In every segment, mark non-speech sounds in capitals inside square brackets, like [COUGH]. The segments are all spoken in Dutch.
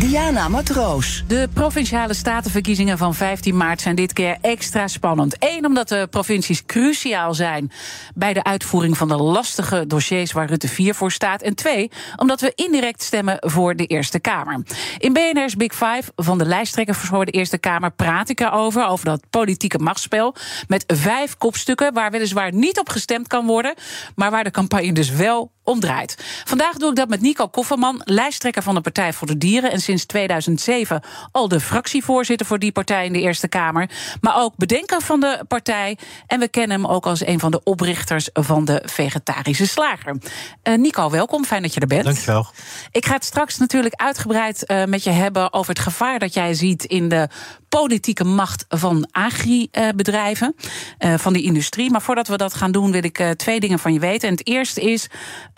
Diana Matroos. De provinciale statenverkiezingen van 15 maart zijn dit keer extra spannend. Eén, omdat de provincies cruciaal zijn bij de uitvoering van de lastige dossiers waar Rutte 4 voor staat. En twee, omdat we indirect stemmen voor de Eerste Kamer. In BNR's Big Five van de lijsttrekker voor de Eerste Kamer praat ik erover, over dat politieke machtsspel. Met vijf kopstukken waar weliswaar niet op gestemd kan worden, maar waar de campagne dus wel omdraait. Vandaag doe ik dat met Nico Kofferman, lijsttrekker van de Partij voor de Dieren en sinds 2007 al de fractievoorzitter voor die partij in de Eerste Kamer, maar ook bedenker van de partij en we kennen hem ook als een van de oprichters van de Vegetarische Slager. Uh, Nico, welkom, fijn dat je er bent. Dankjewel. Ik ga het straks natuurlijk uitgebreid uh, met je hebben over het gevaar dat jij ziet in de politieke macht van agribedrijven, uh, van die industrie. Maar voordat we dat gaan doen, wil ik twee dingen van je weten. En het eerste is,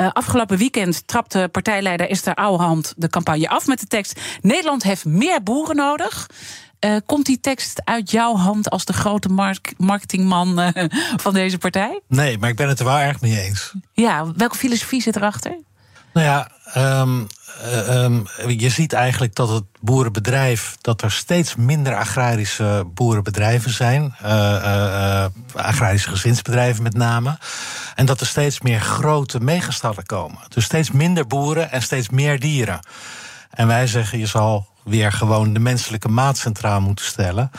uh, afgelopen weekend trapte partijleider Esther Ouwehand de campagne af met de tekst: Nederland heeft meer boeren nodig. Uh, komt die tekst uit jouw hand als de grote mark marketingman uh, van deze partij? Nee, maar ik ben het er wel erg mee eens. Ja, welke filosofie zit erachter? Nou ja, uh, um, je ziet eigenlijk dat het boerenbedrijf, dat er steeds minder agrarische boerenbedrijven zijn, agrarische gezinsbedrijven met name, en dat er steeds meer grote megastallen komen. Dus steeds minder boeren en steeds meer dieren. En wij zeggen, je zal weer gewoon de menselijke maat centraal moeten stellen.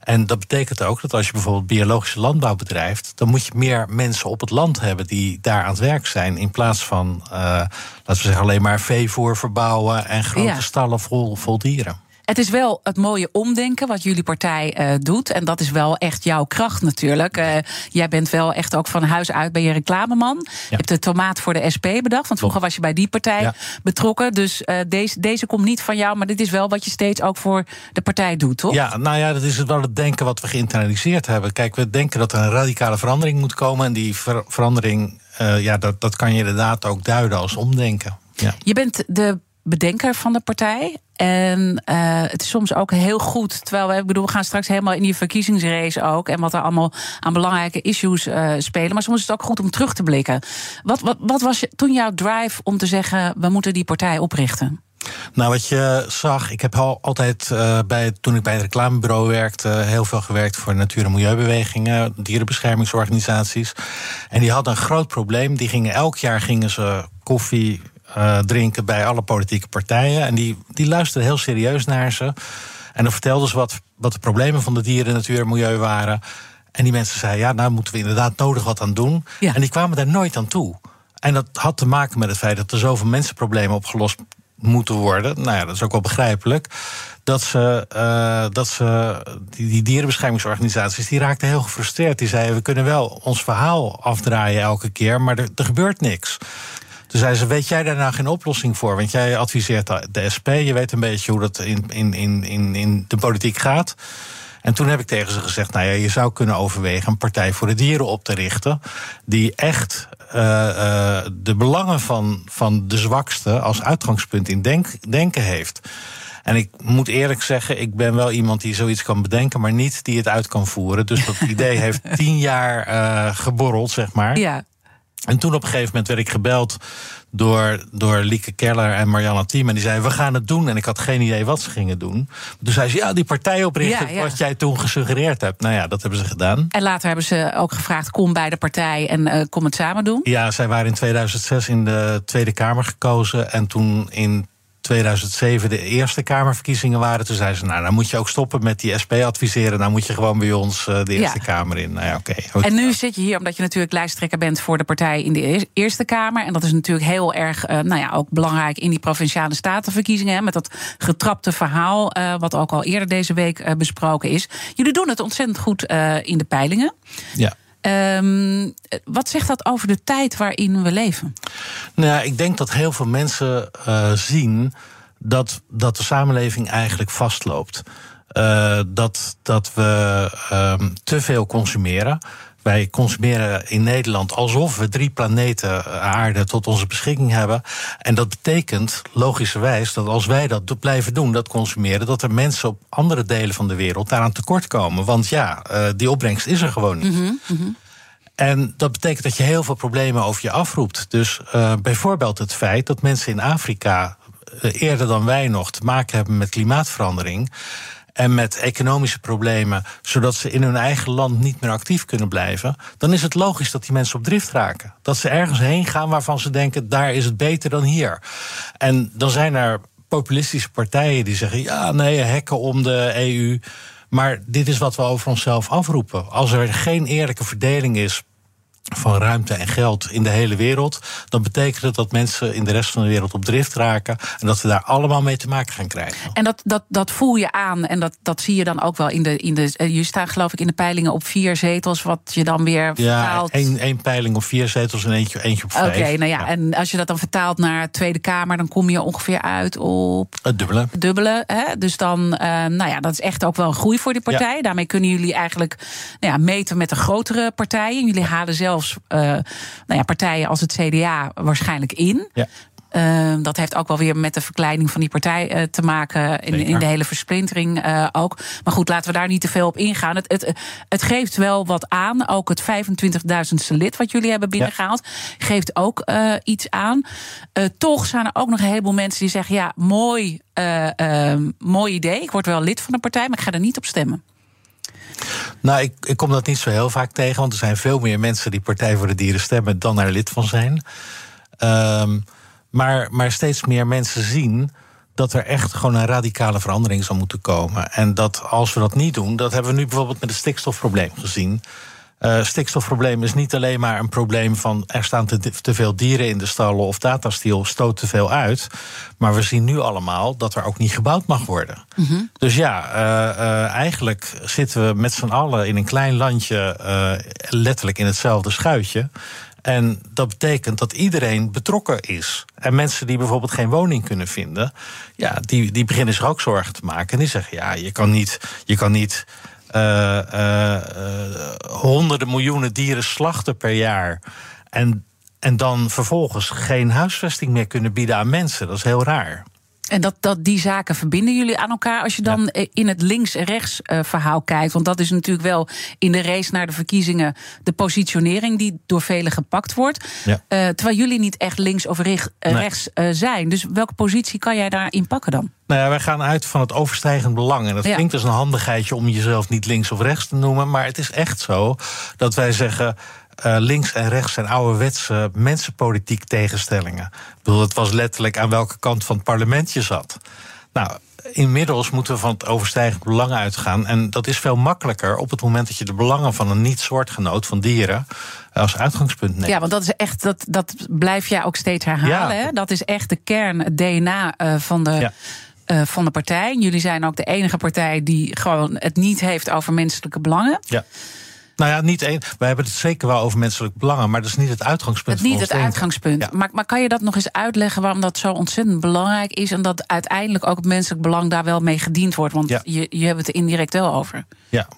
En dat betekent ook dat als je bijvoorbeeld biologische landbouw bedrijft, dan moet je meer mensen op het land hebben die daar aan het werk zijn. In plaats van, uh, laten we zeggen, alleen maar veevoer verbouwen en grote ja. stallen vol, vol dieren. Het is wel het mooie omdenken wat jullie partij uh, doet. En dat is wel echt jouw kracht natuurlijk. Uh, jij bent wel echt ook van huis uit ben je reclameman. Ja. Je hebt de tomaat voor de SP bedacht. Want vroeger was je bij die partij ja. betrokken. Dus uh, deze, deze komt niet van jou. Maar dit is wel wat je steeds ook voor de partij doet, toch? Ja, nou ja, dat is wel het denken wat we geïnternaliseerd hebben. Kijk, we denken dat er een radicale verandering moet komen. En die ver verandering, ja, dat, dat kan je inderdaad ook duiden als omdenken. Ja. Je bent de bedenker van de partij. En uh, het is soms ook heel goed. Terwijl we, bedoel, we gaan straks helemaal in die verkiezingsrace ook. En wat er allemaal aan belangrijke issues uh, spelen. Maar soms is het ook goed om terug te blikken. Wat, wat, wat was je, toen jouw drive om te zeggen: we moeten die partij oprichten? Nou, wat je zag, ik heb al altijd uh, bij, toen ik bij het reclamebureau werkte, heel veel gewerkt voor natuur- en milieubewegingen, dierenbeschermingsorganisaties. En die hadden een groot probleem. Die gingen elk jaar gingen ze koffie uh, drinken bij alle politieke partijen. En die, die luisterden heel serieus naar ze. En dan vertelden ze wat, wat de problemen van de dieren, natuur en milieu waren. En die mensen zeiden, ja, nou moeten we inderdaad nodig wat aan doen. Ja. En die kwamen daar nooit aan toe. En dat had te maken met het feit dat er zoveel mensenproblemen opgelost moeten worden. Nou ja, dat is ook wel begrijpelijk. Dat ze, uh, dat ze die, die dierenbeschermingsorganisaties, die raakten heel gefrustreerd. Die zeiden, we kunnen wel ons verhaal afdraaien elke keer, maar er, er gebeurt niks. Toen zei ze: Weet jij daar nou geen oplossing voor? Want jij adviseert de SP, je weet een beetje hoe dat in, in, in, in, in de politiek gaat. En toen heb ik tegen ze gezegd: Nou ja, je zou kunnen overwegen een Partij voor de Dieren op te richten. Die echt uh, uh, de belangen van, van de zwakste als uitgangspunt in denk, denken heeft. En ik moet eerlijk zeggen, ik ben wel iemand die zoiets kan bedenken, maar niet die het uit kan voeren. Dus dat [LAUGHS] idee heeft tien jaar uh, geborreld, zeg maar. Ja. En toen op een gegeven moment werd ik gebeld door, door Lieke Keller en Marianne Thiem. En die zeiden, we gaan het doen. En ik had geen idee wat ze gingen doen. Toen zei ze, ja, die partij oprichten, ja, ja. wat jij toen gesuggereerd hebt. Nou ja, dat hebben ze gedaan. En later hebben ze ook gevraagd, kom bij de partij en uh, kom het samen doen. Ja, zij waren in 2006 in de Tweede Kamer gekozen. En toen in 2007 de Eerste Kamerverkiezingen waren. Toen zei ze, nou, dan moet je ook stoppen met die SP adviseren. Dan moet je gewoon bij ons uh, de Eerste ja. Kamer in. Nou ja, oké. Okay. En nu zit je hier omdat je natuurlijk lijsttrekker bent voor de partij in de Eerste Kamer. En dat is natuurlijk heel erg, uh, nou ja, ook belangrijk in die provinciale statenverkiezingen. Hè, met dat getrapte verhaal, uh, wat ook al eerder deze week besproken is. Jullie doen het ontzettend goed in de peilingen. Ja. Ehm, wat zegt dat over de tijd waarin we leven? Nou, ja, ik denk dat heel veel mensen uh, zien dat, dat de samenleving eigenlijk vastloopt. Uh, dat, dat we um, te veel consumeren. Wij consumeren in Nederland alsof we drie planeten eh, aarde tot onze beschikking hebben. En dat betekent logischerwijs dat als wij dat blijven doen, dat consumeren, dat er mensen op andere delen van de wereld daaraan tekort komen. Want ja, uh, die opbrengst is er gewoon niet. Mm -hmm. En dat betekent dat je heel veel problemen over je afroept. Dus uh, bijvoorbeeld het feit dat mensen in Afrika eerder dan wij nog te maken hebben met klimaatverandering en met economische problemen, zodat ze in hun eigen land niet meer actief kunnen blijven, dan is het logisch dat die mensen op drift raken. Dat ze ergens heen gaan waarvan ze denken, daar is het beter dan hier. En dan zijn er populistische partijen die zeggen, ja, nee, hekken om de EU. Maar dit is wat we over onszelf afroepen. Als er geen eerlijke verdeling is van ruimte en geld in de hele wereld, dan betekent het dat mensen in de rest van de wereld op drift raken en dat we daar allemaal mee te maken gaan krijgen. En dat, dat, dat voel je aan en dat, dat zie je dan ook wel in de, in de. Je staat geloof ik in de peilingen op vier zetels, wat je dan weer vertaalt. Ja, één, één peiling op vier zetels en eentje, eentje op vijf. Oké, nou ja, en als je dat dan vertaalt naar Tweede Kamer, dan kom je ongeveer uit op. Het dubbele. Dubbele. Hè? Dus dan, uh, nou ja, dat is echt ook wel een groei voor die partij. Ja. Daarmee kunnen jullie eigenlijk nou ja, meten met de grotere partijen. Jullie halen zelf zelfs uh, nou ja, partijen als het CDA waarschijnlijk in. Ja. Uh, dat heeft ook wel weer met de verkleining van die partij uh, te maken. In, in, de hele versplintering uh, ook. Maar goed, laten we daar niet te veel op ingaan. Het, het, het geeft wel wat aan. Ook het 25.000ste lid wat jullie hebben binnengehaald. Ja. Geeft ook iets aan. toch zijn er ook nog een heleboel mensen die zeggen: ja, mooi, mooi idee. Ik word wel lid van een partij, maar ik ga er niet op stemmen. Nou, ik, ik kom dat niet zo heel vaak tegen, want er zijn veel meer mensen die Partij voor de Dieren stemmen dan daar lid van zijn. Um, maar, maar steeds meer mensen zien dat er echt gewoon een radicale verandering zal moeten komen. En dat als we dat niet doen, dat hebben we nu bijvoorbeeld met het stikstofprobleem gezien. Uh, stikstofprobleem is niet alleen maar een probleem van er staan te, te veel dieren in de stallen of datastiel stoot te veel uit. Maar we zien nu allemaal dat er ook niet gebouwd mag worden. Mm -hmm. Dus ja, uh, uh, eigenlijk zitten we met z'n allen in een klein landje, letterlijk in hetzelfde schuitje. En dat betekent dat iedereen betrokken is. En mensen die bijvoorbeeld geen woning kunnen vinden, ja, die, die beginnen zich ook zorgen te maken. En die zeggen: ja, je kan niet. Je kan niet honderden miljoenen dieren slachten per jaar. En, en dan vervolgens geen huisvesting meer kunnen bieden aan mensen. Dat is heel raar. En dat, dat die zaken verbinden jullie aan elkaar als je dan ja. in het links-rechts uh, verhaal kijkt. Want dat is natuurlijk wel in de race naar de verkiezingen de positionering die door velen gepakt wordt. Ja. Uh, terwijl jullie niet echt links of rechts, uh, nee. rechts zijn. Dus welke positie kan jij daarin pakken dan? Nou ja, wij gaan uit van het overstijgend belang. En dat ja. klinkt als een handigheidje om jezelf niet links of rechts te noemen. Maar het is echt zo dat wij zeggen. Uh, links en rechts zijn ouderwetse mensenpolitiek tegenstellingen. Ik bedoel, het was letterlijk aan welke kant van het parlement je zat. Nou, inmiddels moeten we van het overstijgend belang uitgaan. En dat is veel makkelijker op het moment dat je de belangen van een niet-soortgenoot van dieren als uitgangspunt neemt. Ja, want dat is echt, dat, dat blijf jij ook steeds herhalen. Ja. Hè? Dat is echt de kern, het DNA uh, van de. Ja. Uh, van de partij. Jullie zijn ook de enige partij die gewoon het niet heeft over menselijke belangen. Ja. Nou ja, niet één. Wij hebben het zeker wel over menselijk belangen, maar dat is niet het uitgangspunt. Het niet het denken. uitgangspunt. Ja. Maar, maar kan je dat nog eens uitleggen waarom dat zo ontzettend belangrijk is en dat uiteindelijk ook het menselijk belang daar wel mee gediend wordt? Want ja. je, je hebt het er indirect wel over. Ja.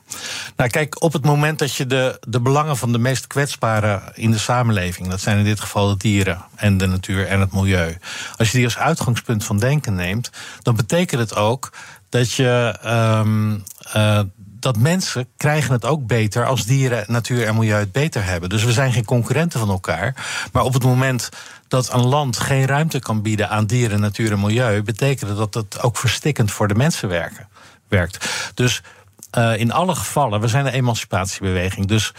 Nou, kijk, op het moment dat je de, de belangen van de meest kwetsbaren in de samenleving, dat zijn in dit geval de dieren en de natuur en het milieu, als je die als uitgangspunt van denken neemt, dan betekent het ook dat je. Um, uh, dat mensen krijgen het ook beter als dieren, natuur en milieu het beter hebben. Dus we zijn geen concurrenten van elkaar. Maar op het moment dat een land geen ruimte kan bieden aan dieren, natuur en milieu, betekent dat dat ook verstikkend voor de mensen werken, werkt. Dus uh, in alle gevallen, we zijn een emancipatiebeweging. Dus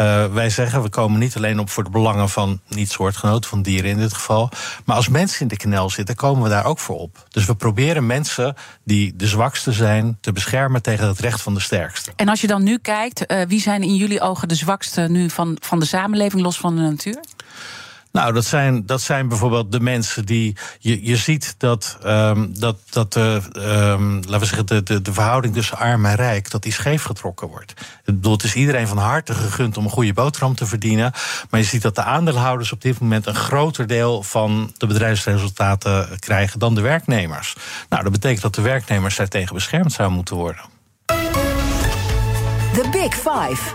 uh, wij zeggen, we komen niet alleen op voor de belangen van niet-soortgenoten, van dieren in dit geval. Maar als mensen in de knel zitten, komen we daar ook voor op. Dus we proberen mensen die de zwakste zijn te beschermen tegen het recht van de sterkste. En als je dan nu kijkt, uh, wie zijn in jullie ogen de zwakste nu van, van de samenleving, los van de natuur? Nou, dat zijn, dat zijn bijvoorbeeld de mensen die. Je, je ziet dat, um, dat, dat de, um, laten we zeggen, de, de, de verhouding tussen arm en rijk, dat die scheef getrokken wordt. Ik bedoel, het is iedereen van harte gegund om een goede boterham te verdienen. Maar je ziet dat de aandeelhouders op dit moment een groter deel van de bedrijfsresultaten krijgen dan de werknemers. Nou, dat betekent dat de werknemers daartegen beschermd zouden moeten worden. The Big Five.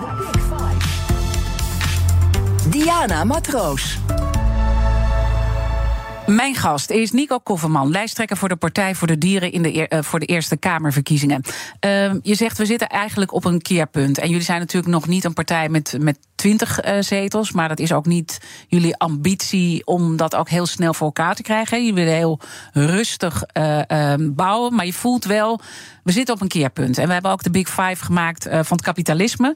Diana Matroos. Mijn gast is Nico Kofferman, lijsttrekker voor de Partij voor de Dieren in de, uh, voor de Eerste Kamerverkiezingen. Uh, je zegt we zitten eigenlijk op een keerpunt. En jullie zijn natuurlijk nog niet een partij met, met 20 uh, zetels, maar dat is ook niet jullie ambitie om dat ook heel snel voor elkaar te krijgen. Jullie willen heel rustig uh, bouwen, maar je voelt wel, we zitten op een keerpunt. En we hebben ook de Big Five gemaakt van het kapitalisme.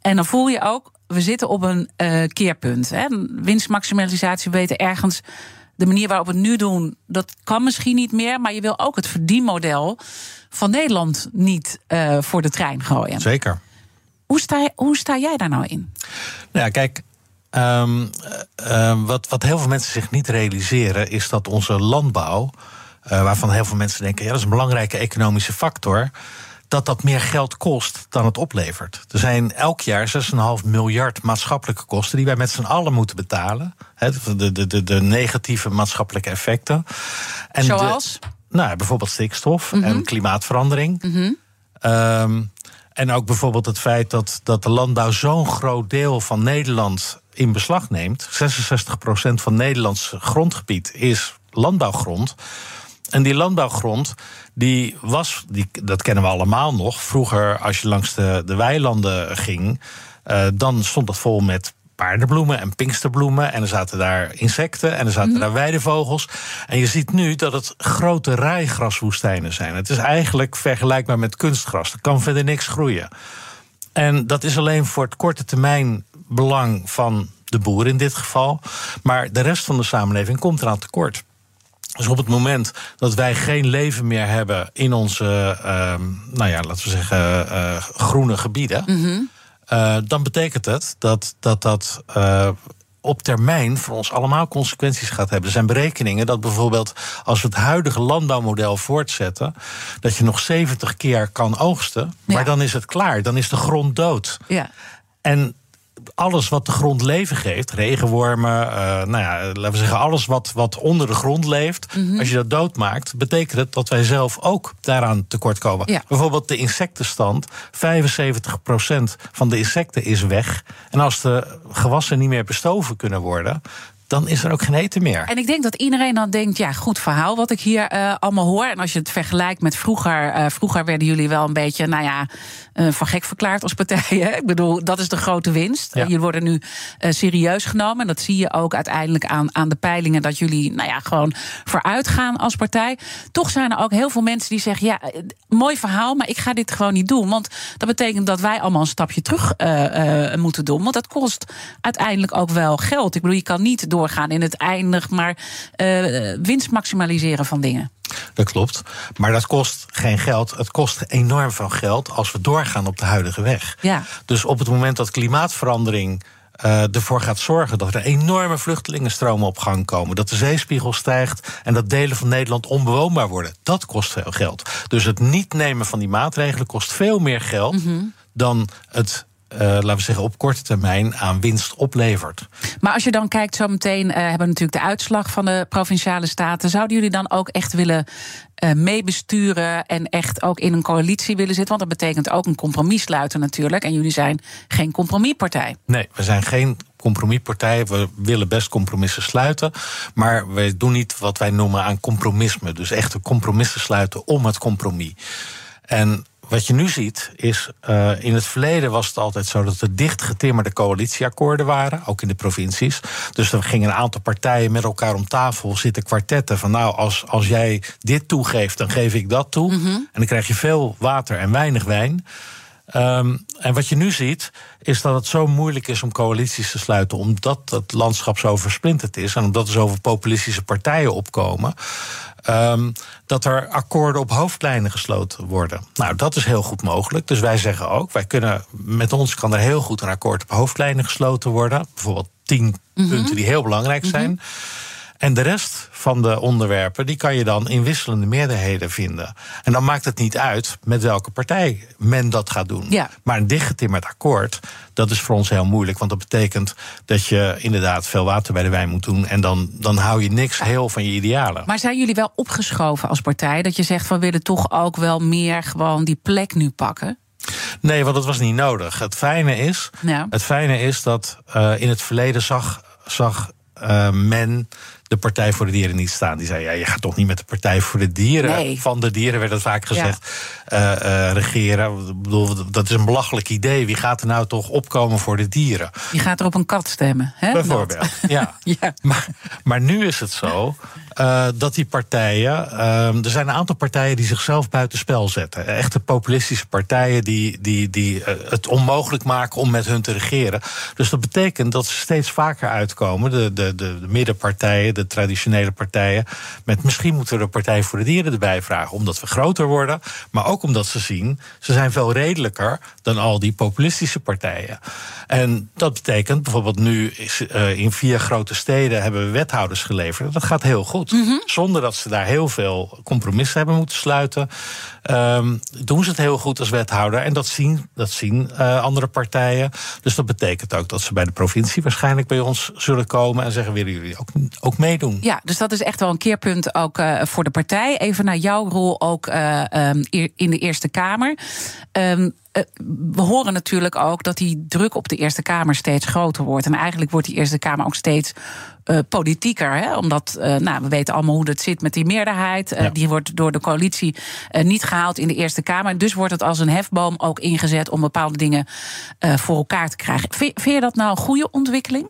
En dan voel je ook, we zitten op een keerpunt. Hè. Winstmaximalisatie, we weten ergens de manier waarop we het nu doen, dat kan misschien niet meer. Maar je wil ook het verdienmodel van Nederland niet uh, voor de trein gooien. Zeker. Hoe sta, hoe sta jij daar nou in? Nou ja, kijk. Um, uh, wat, wat heel veel mensen zich niet realiseren, is dat onze landbouw, uh, waarvan heel veel mensen denken, ja, dat is een belangrijke economische factor dat dat meer geld kost dan het oplevert. Er zijn elk jaar 6,5 miljard maatschappelijke kosten die wij met z'n allen moeten betalen. de, de, de, de negatieve maatschappelijke effecten. En Zoals? nou, bijvoorbeeld stikstof en mhm. klimaatverandering. Mm um, en ook bijvoorbeeld het feit dat, dat de landbouw zo'n groot deel van Nederland in beslag neemt. 66% van Nederlands grondgebied is landbouwgrond. En die landbouwgrond, die was, die, dat kennen we allemaal nog. Vroeger, als je langs de, de weilanden ging, uh, dan stond dat vol met paardenbloemen en pinksterbloemen. En er zaten daar insecten en er zaten mm. daar weidevogels. En je ziet nu dat het grote rijgraswoestijnen zijn. Het is eigenlijk vergelijkbaar met kunstgras. Er kan verder niks groeien. En dat is alleen voor het korte termijn belang van de boer in dit geval. Maar de rest van de samenleving komt eraan tekort. Dus op het moment dat wij geen leven meer hebben in onze, uh, nou ja, laten we zeggen, uh, groene gebieden, mm -hmm. uh, dan betekent het dat dat, dat uh, op termijn voor ons allemaal consequenties gaat hebben. Er zijn berekeningen dat bijvoorbeeld als we het huidige landbouwmodel voortzetten, dat je nog 70 keer kan oogsten, maar ja. dan is het klaar, dan is de grond dood. Ja. En alles wat de grond leven geeft, regenwormen, uh, nou ja, laten we zeggen, alles wat, wat onder de grond leeft, mm -hmm. als je dat doodmaakt, betekent het dat wij zelf ook daaraan tekort komen. Ja. Bijvoorbeeld de insectenstand, 75% van de insecten is weg. En als de gewassen niet meer bestoven kunnen worden, dan is er ook geen eten meer. En ik denk dat iedereen dan denkt, ja, goed verhaal wat ik hier uh, allemaal hoor. En als je het vergelijkt met vroeger, uh, vroeger werden jullie wel een beetje, nou ja, uh, van gek verklaard als partij. [LAUGHS] Hè? Ik bedoel, dat is de grote winst. Ja. jullie worden nu serieus genomen. En dat zie je ook uiteindelijk aan, aan de peilingen, dat jullie, nou ja, gewoon vooruit gaan als partij. Toch zijn er ook heel veel mensen die zeggen, ja, mooi verhaal, maar ik ga dit gewoon niet doen. Want dat betekent dat wij allemaal een stapje terug moeten doen. Want dat kost uiteindelijk ook wel geld. Ik bedoel, je kan niet door doorgaan in het eindig maar uh, winst maximaliseren van dingen. Dat klopt. Maar dat kost geen geld. Het kost enorm veel geld als we doorgaan op de huidige weg. Ja. Dus op het moment dat klimaatverandering. Uh, ervoor gaat zorgen dat er enorme vluchtelingenstromen op gang komen. Dat de zeespiegel stijgt en dat delen van Nederland onbewoonbaar worden. Dat kost veel geld. Dus het niet nemen van die maatregelen kost veel meer geld mm -hmm. dan het uh, laten we zeggen, op korte termijn aan winst oplevert. Maar als je dan kijkt, zo meteen uh, hebben we natuurlijk de uitslag van de provinciale staten. Zouden jullie dan ook echt willen uh, meebesturen en echt ook in een coalitie willen zitten? Want dat betekent ook een compromis sluiten natuurlijk. En jullie zijn geen compromispartij. Nee, we zijn geen compromispartij. We willen best compromissen sluiten. Maar we doen niet wat wij noemen aan compromisme. Dus echte compromissen sluiten om het compromis. En wat je nu ziet is, uh, in het verleden was het altijd zo dat er dicht getimmerde coalitieakkoorden waren, ook in de provincies. Dus er gingen een aantal partijen met elkaar om tafel zitten kwartetten van nou, als, als jij dit toegeeft, dan geef ik dat toe. Mm -hmm. En dan krijg je veel water en weinig wijn. Um, en wat je nu ziet, is dat het zo moeilijk is om coalities te sluiten, omdat het landschap zo versplinterd is en omdat er zoveel populistische partijen opkomen. Um, dat er akkoorden op hoofdlijnen gesloten worden. Nou, dat is heel goed mogelijk. Dus wij zeggen ook, wij kunnen, met ons kan er heel goed een akkoord op hoofdlijnen gesloten worden. Bijvoorbeeld tien punten die heel belangrijk zijn. En de rest van de onderwerpen, die kan je dan in wisselende meerderheden vinden. En dan maakt het niet uit met welke partij men dat gaat doen. Ja. Maar een dichtgetimmerd akkoord, dat is voor ons heel moeilijk. Want dat betekent dat je inderdaad veel water bij de wijn moet doen. En dan, dan hou je niks heel van je idealen. Maar zijn jullie wel opgeschoven als partij? Dat je zegt van we willen toch ook wel meer gewoon die plek nu pakken? Nee, want dat was niet nodig. Het fijne is, Ja. het fijne is dat uh, in het verleden zag, zag uh, men de Partij voor de Dieren niet staan. Die zei, ja, je gaat toch niet met de Partij voor de Dieren... Nee. van de dieren, werd het vaak gezegd, ja. uh, uh, regeren. Ik bedoel, dat is een belachelijk idee. Wie gaat er nou toch opkomen voor de dieren? Je gaat er op een kat stemmen, hè? Bijvoorbeeld, ja. [LAUGHS] ja. Maar, maar nu is het zo... Uh, dat die partijen. Er zijn een aantal partijen die zichzelf buitenspel zetten. Echte populistische partijen die, die, die het onmogelijk maken om met hun te regeren. Dus dat betekent dat ze steeds vaker uitkomen. De, de, de, de middenpartijen, de traditionele partijen. Met misschien moeten we de Partij voor de Dieren erbij vragen. Omdat we groter worden. Maar ook omdat ze zien. Ze zijn veel redelijker dan al die populistische partijen. En dat betekent bijvoorbeeld nu is, uh, in vier grote steden hebben we wethouders geleverd. Dat gaat heel goed. Mm -hmm. Zonder dat ze daar heel veel compromissen hebben moeten sluiten. Um, doen ze het heel goed als wethouder. En dat zien, dat zien uh, andere partijen. Dus dat betekent ook dat ze bij de provincie waarschijnlijk bij ons zullen komen en zeggen: willen jullie ook, ook meedoen? Ja, dus dat is echt wel een keerpunt ook uh, voor de partij. Even naar jouw rol ook uh, um, in de Eerste Kamer. Um, we horen natuurlijk ook dat die druk op de Eerste Kamer steeds groter wordt. En eigenlijk wordt die Eerste Kamer ook steeds uh, politieker. Hè? Omdat, uh, nou, we weten allemaal hoe het zit met die meerderheid. Uh, ja. Die wordt door de coalitie niet gehaald in de Eerste Kamer. Dus wordt het als een hefboom ook ingezet om bepaalde dingen voor elkaar te krijgen. Vind, vind je dat nou een goede ontwikkeling?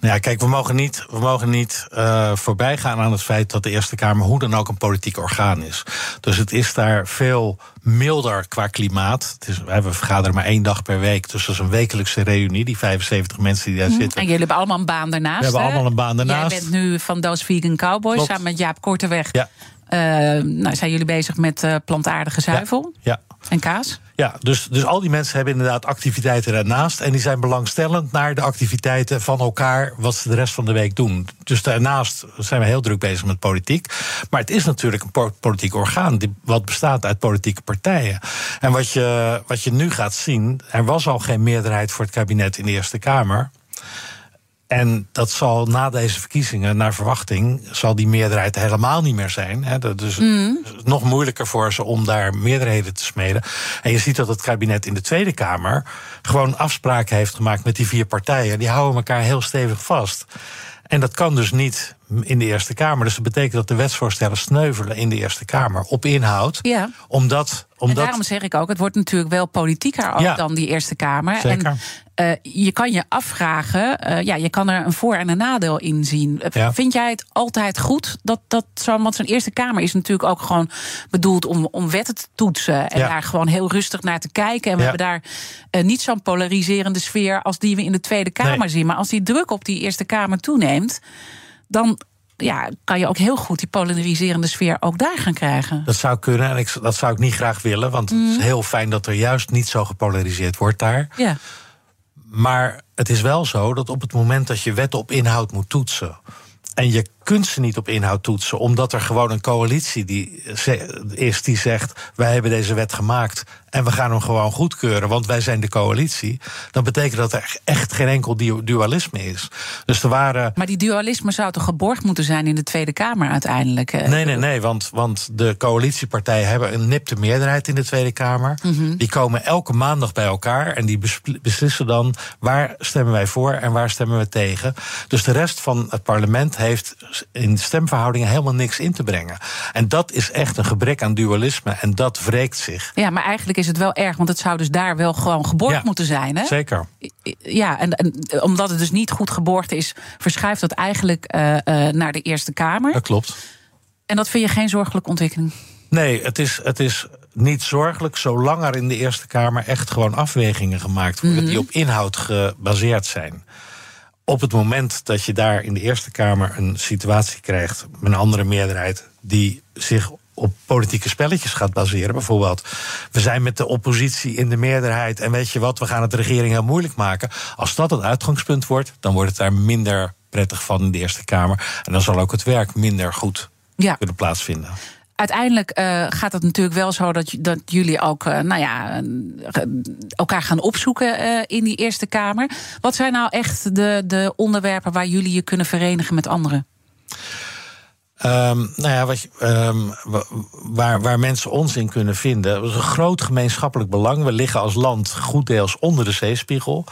Nou ja, kijk, we mogen niet, we mogen niet uh, voorbij gaan aan het feit dat de Eerste Kamer hoe dan ook een politiek orgaan is. Dus het is daar veel milder qua klimaat. Het is, we vergaderen maar één dag per week. Dus dat is een wekelijkse reunie, die 75 mensen die daar mm. zitten. En jullie hebben allemaal een baan daarnaast. We hebben hè? allemaal een baan daarnaast. Jij bent nu van Doos Vegan Cowboys Klopt. samen met Jaap Korteweg. Ja. Uh, nou, zijn jullie bezig met uh, plantaardige zuivel ja. ja. en kaas? Ja, dus, dus al die mensen hebben inderdaad activiteiten daarnaast. En die zijn belangstellend naar de activiteiten van elkaar, wat ze de rest van de week doen. Dus daarnaast zijn we heel druk bezig met politiek. Maar het is natuurlijk een politiek orgaan, die, wat bestaat uit politieke partijen. En wat je, wat je nu gaat zien, er was al geen meerderheid voor het kabinet in de Eerste Kamer. En dat zal na deze verkiezingen, naar verwachting, zal die meerderheid helemaal niet meer zijn. Hè. Dat is mm. nog moeilijker voor ze om daar meerderheden te smeden. En je ziet dat het kabinet in de Tweede Kamer gewoon afspraken heeft gemaakt met die vier partijen. Die houden elkaar heel stevig vast. En dat kan dus niet in de Eerste Kamer. Dus dat betekent dat de wetsvoorstellen sneuvelen in de Eerste Kamer op inhoud. Ja. Omdat, omdat... En daarom zeg ik ook, het wordt natuurlijk wel politieker ook Ja. dan die Eerste Kamer. Zeker. En uh, je kan je afvragen, uh, ja, je kan er een voor- en een nadeel in zien. Ja. Vind jij het altijd goed dat dat zo? Want zo'n Eerste Kamer is natuurlijk ook gewoon bedoeld om, om wetten te toetsen en Ja. daar gewoon heel rustig naar te kijken. En we hebben daar uh, niet zo'n polariserende sfeer als die we in de Tweede Kamer Nee. zien. Maar als die druk op die Eerste Kamer toeneemt, dan ja, kan je ook heel goed die polariserende sfeer ook daar gaan krijgen. Dat zou kunnen en ik, dat zou ik niet graag willen. Want het is heel fijn dat er juist niet zo gepolariseerd wordt daar. Ja. Maar het is wel zo dat op het moment dat je wetten op inhoud moet toetsen. en je kunt ze niet op inhoud toetsen, omdat er gewoon een coalitie die is die zegt: wij hebben deze wet gemaakt en we gaan hem gewoon goedkeuren, want wij zijn de coalitie. Dan betekent dat er echt geen enkel du- dualisme is. Dus er waren. Maar die dualisme zou toch geborgd moeten zijn in de Tweede Kamer uiteindelijk? eh? Nee, nee, nee, want, want de coalitiepartijen hebben een nipte meerderheid in de Tweede Kamer. Mhm. Die komen elke maandag bij elkaar en die beslissen dan waar stemmen wij voor en waar stemmen we tegen. Dus de rest van het parlement heeft in stemverhoudingen helemaal niks in te brengen. En dat is echt een gebrek aan dualisme en dat wreekt zich. Ja, maar eigenlijk is het wel erg, want het zou dus daar wel gewoon geborgd Ja, moeten zijn. Hè? Zeker. Ja, en, en omdat het dus niet goed geborgd is, verschuift dat eigenlijk eh, eh, naar de Eerste Kamer. Dat klopt. En dat vind je geen zorgelijke ontwikkeling. Nee, het is, het is niet zorgelijk zolang er in de Eerste Kamer echt gewoon afwegingen gemaakt worden die op inhoud gebaseerd zijn. Op het moment dat je daar in de Eerste Kamer een situatie krijgt met een andere meerderheid die zich op politieke spelletjes gaat baseren. Bijvoorbeeld, we zijn met de oppositie in de meerderheid. En weet je wat, we gaan het de regering heel moeilijk maken. Als dat het uitgangspunt wordt, dan wordt het daar minder prettig van in de Eerste Kamer. En dan zal ook het werk minder goed Ja. kunnen plaatsvinden. Uiteindelijk eh, gaat het natuurlijk wel zo dat, dat jullie ook eh, nou ja, elkaar gaan opzoeken eh, in die Eerste Kamer. Wat zijn nou echt de, de onderwerpen waar jullie je kunnen verenigen met anderen? Ehm, nou ja, wat ehm, wa- waar, waar mensen ons in kunnen vinden. Dat is een groot gemeenschappelijk belang. We liggen als land goed deels onder de zeespiegel.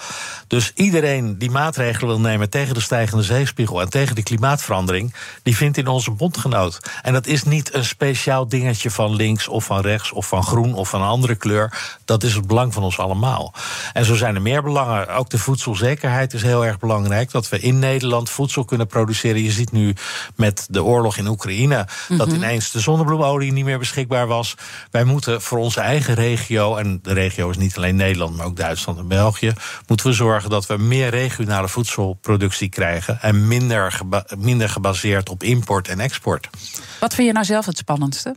Dus iedereen die maatregelen wil nemen tegen de stijgende zeespiegel en tegen de klimaatverandering, die vindt in onze bondgenoot. En dat is niet een speciaal dingetje van links of van rechts of van groen of van een andere kleur. Dat is het belang van ons allemaal. En zo zijn er meer belangen. Ook de voedselzekerheid is heel erg belangrijk. Dat we in Nederland voedsel kunnen produceren. Je ziet nu met de oorlog in Oekraïne dat ineens de zonnebloemolie niet meer beschikbaar was. Wij moeten voor onze eigen regio, en de regio is niet alleen Nederland, maar ook Duitsland en België, moeten we zorgen dat we meer regionale voedselproductie krijgen en minder, geba- minder gebaseerd op import en export. Wat vind je nou zelf het spannendste?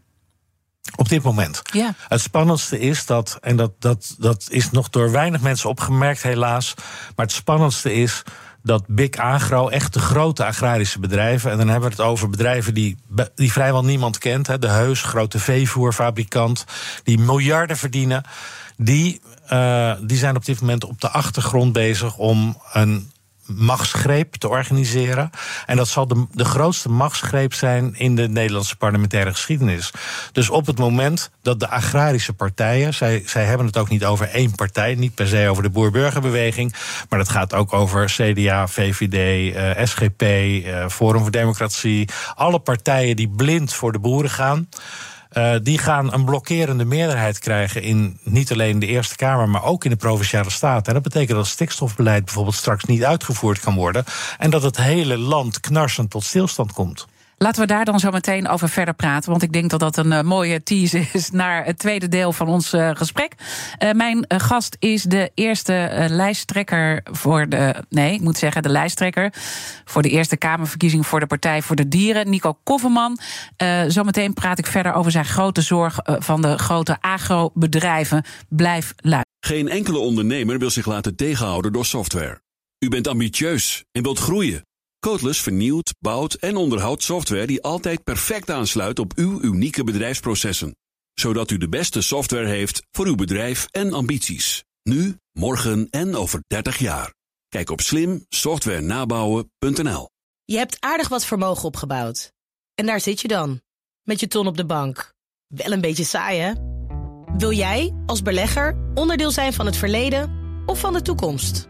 Op dit moment. Ja. Het spannendste is dat, en dat, dat, dat is nog door weinig mensen opgemerkt, helaas. Maar het spannendste is dat Big Agro, echt de grote agrarische bedrijven. En dan hebben we het over bedrijven die, die vrijwel niemand kent. Hè, de Heus, grote veevoerfabrikant, die miljarden verdienen. Die, eh, die zijn op dit moment op de achtergrond bezig om een machtsgreep te organiseren. En dat zal de, de grootste machtsgreep zijn in de Nederlandse parlementaire geschiedenis. Dus op het moment dat de agrarische partijen, zij, zij hebben het ook niet over één partij, niet per se over de boer-burgerbeweging, maar dat gaat ook over CDA, VVD, eh, SGP, eh, Forum voor Democratie, alle partijen die blind voor de boeren gaan. Uh, die gaan een blokkerende meerderheid krijgen in niet alleen de Eerste Kamer, maar ook in de provinciale staten. En dat betekent dat stikstofbeleid bijvoorbeeld straks niet uitgevoerd kan worden. En dat het hele land knarsend tot stilstand komt. Laten we daar dan zo meteen over verder praten. Want ik denk dat dat een uh, mooie tease [LAUGHS] is naar het tweede deel van ons uh, gesprek. Uh, mijn gast is de eerste lijsttrekker voor de. Nee, ik moet zeggen, de lijsttrekker. Voor de Eerste Kamerverkiezing voor de Partij voor de Dieren, Nico Kofferman. zometeen praat ik verder over zijn grote zorg van de grote agrobedrijven. Blijf luisteren. Geen enkele ondernemer wil zich laten tegenhouden door software. U bent ambitieus en wilt groeien. Codeless vernieuwt, bouwt en onderhoudt software die altijd perfect aansluit op uw unieke bedrijfsprocessen. Zodat u de beste software heeft voor uw bedrijf en ambities. Nu, morgen en over 30 jaar. Kijk op slimsoftwarenabouwen.nl. Je hebt aardig wat vermogen opgebouwd. En daar zit je dan, met je ton op de bank. Wel een beetje saai, hè? Wil jij, als belegger, onderdeel zijn van het verleden of van de toekomst?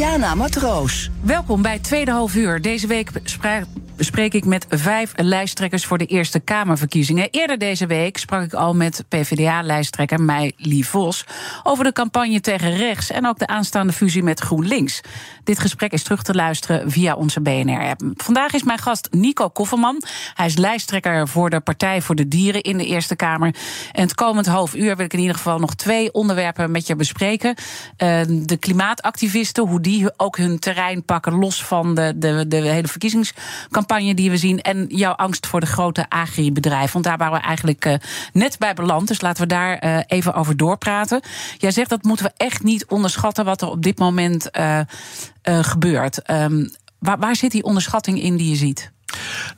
Diana Matroos. Welkom bij tweede half uur. Deze week spreek ik met vijf lijsttrekkers voor de Eerste Kamerverkiezingen. Eerder deze week sprak ik al met PvdA-lijsttrekker Meili Vos over de campagne tegen rechts en ook de aanstaande fusie met GroenLinks. Dit gesprek is terug te luisteren via onze BNR-app. Vandaag is mijn gast Nico Kofferman. Hij is lijsttrekker voor de Partij voor de Dieren in de Eerste Kamer. En het komend half uur wil ik in ieder geval nog twee onderwerpen met je bespreken. Uh, de klimaatactivisten, hoe die ook hun terrein pakken, los van de, de, de hele verkiezingscampagne die we zien. En jouw angst voor de grote agribedrijven. Want daar waren we eigenlijk uh, net bij beland. Dus laten we daar uh, even over doorpraten. Jij zegt dat moeten we echt niet onderschatten wat er op dit moment uh, gebeurt. Um, waar, waar zit die onderschatting in die je ziet?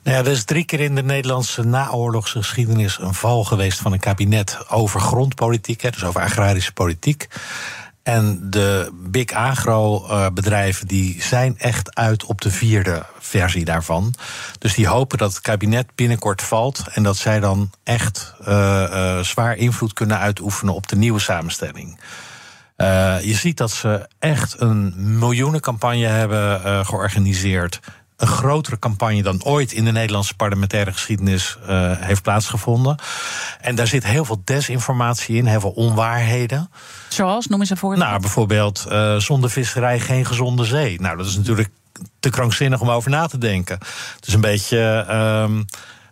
Nou ja, er is drie keer in de Nederlandse naoorlogse geschiedenis een val geweest van een kabinet over grondpolitiek, dus over agrarische politiek. En de big agro-bedrijven die zijn echt uit op de vierde versie daarvan. Dus die hopen dat het kabinet binnenkort valt en dat zij dan echt uh, uh, zwaar invloed kunnen uitoefenen op de nieuwe samenstelling. Je ziet dat ze echt een miljoenencampagne hebben georganiseerd een grotere campagne dan ooit in de Nederlandse parlementaire geschiedenis uh, heeft plaatsgevonden. En daar zit heel veel desinformatie in, heel veel onwaarheden. Zoals, noem eens een voorbeeld. Nou, bijvoorbeeld uh, zonder visserij geen gezonde zee. Nou, dat is natuurlijk te krankzinnig om over na te denken. Het is een beetje. Uh,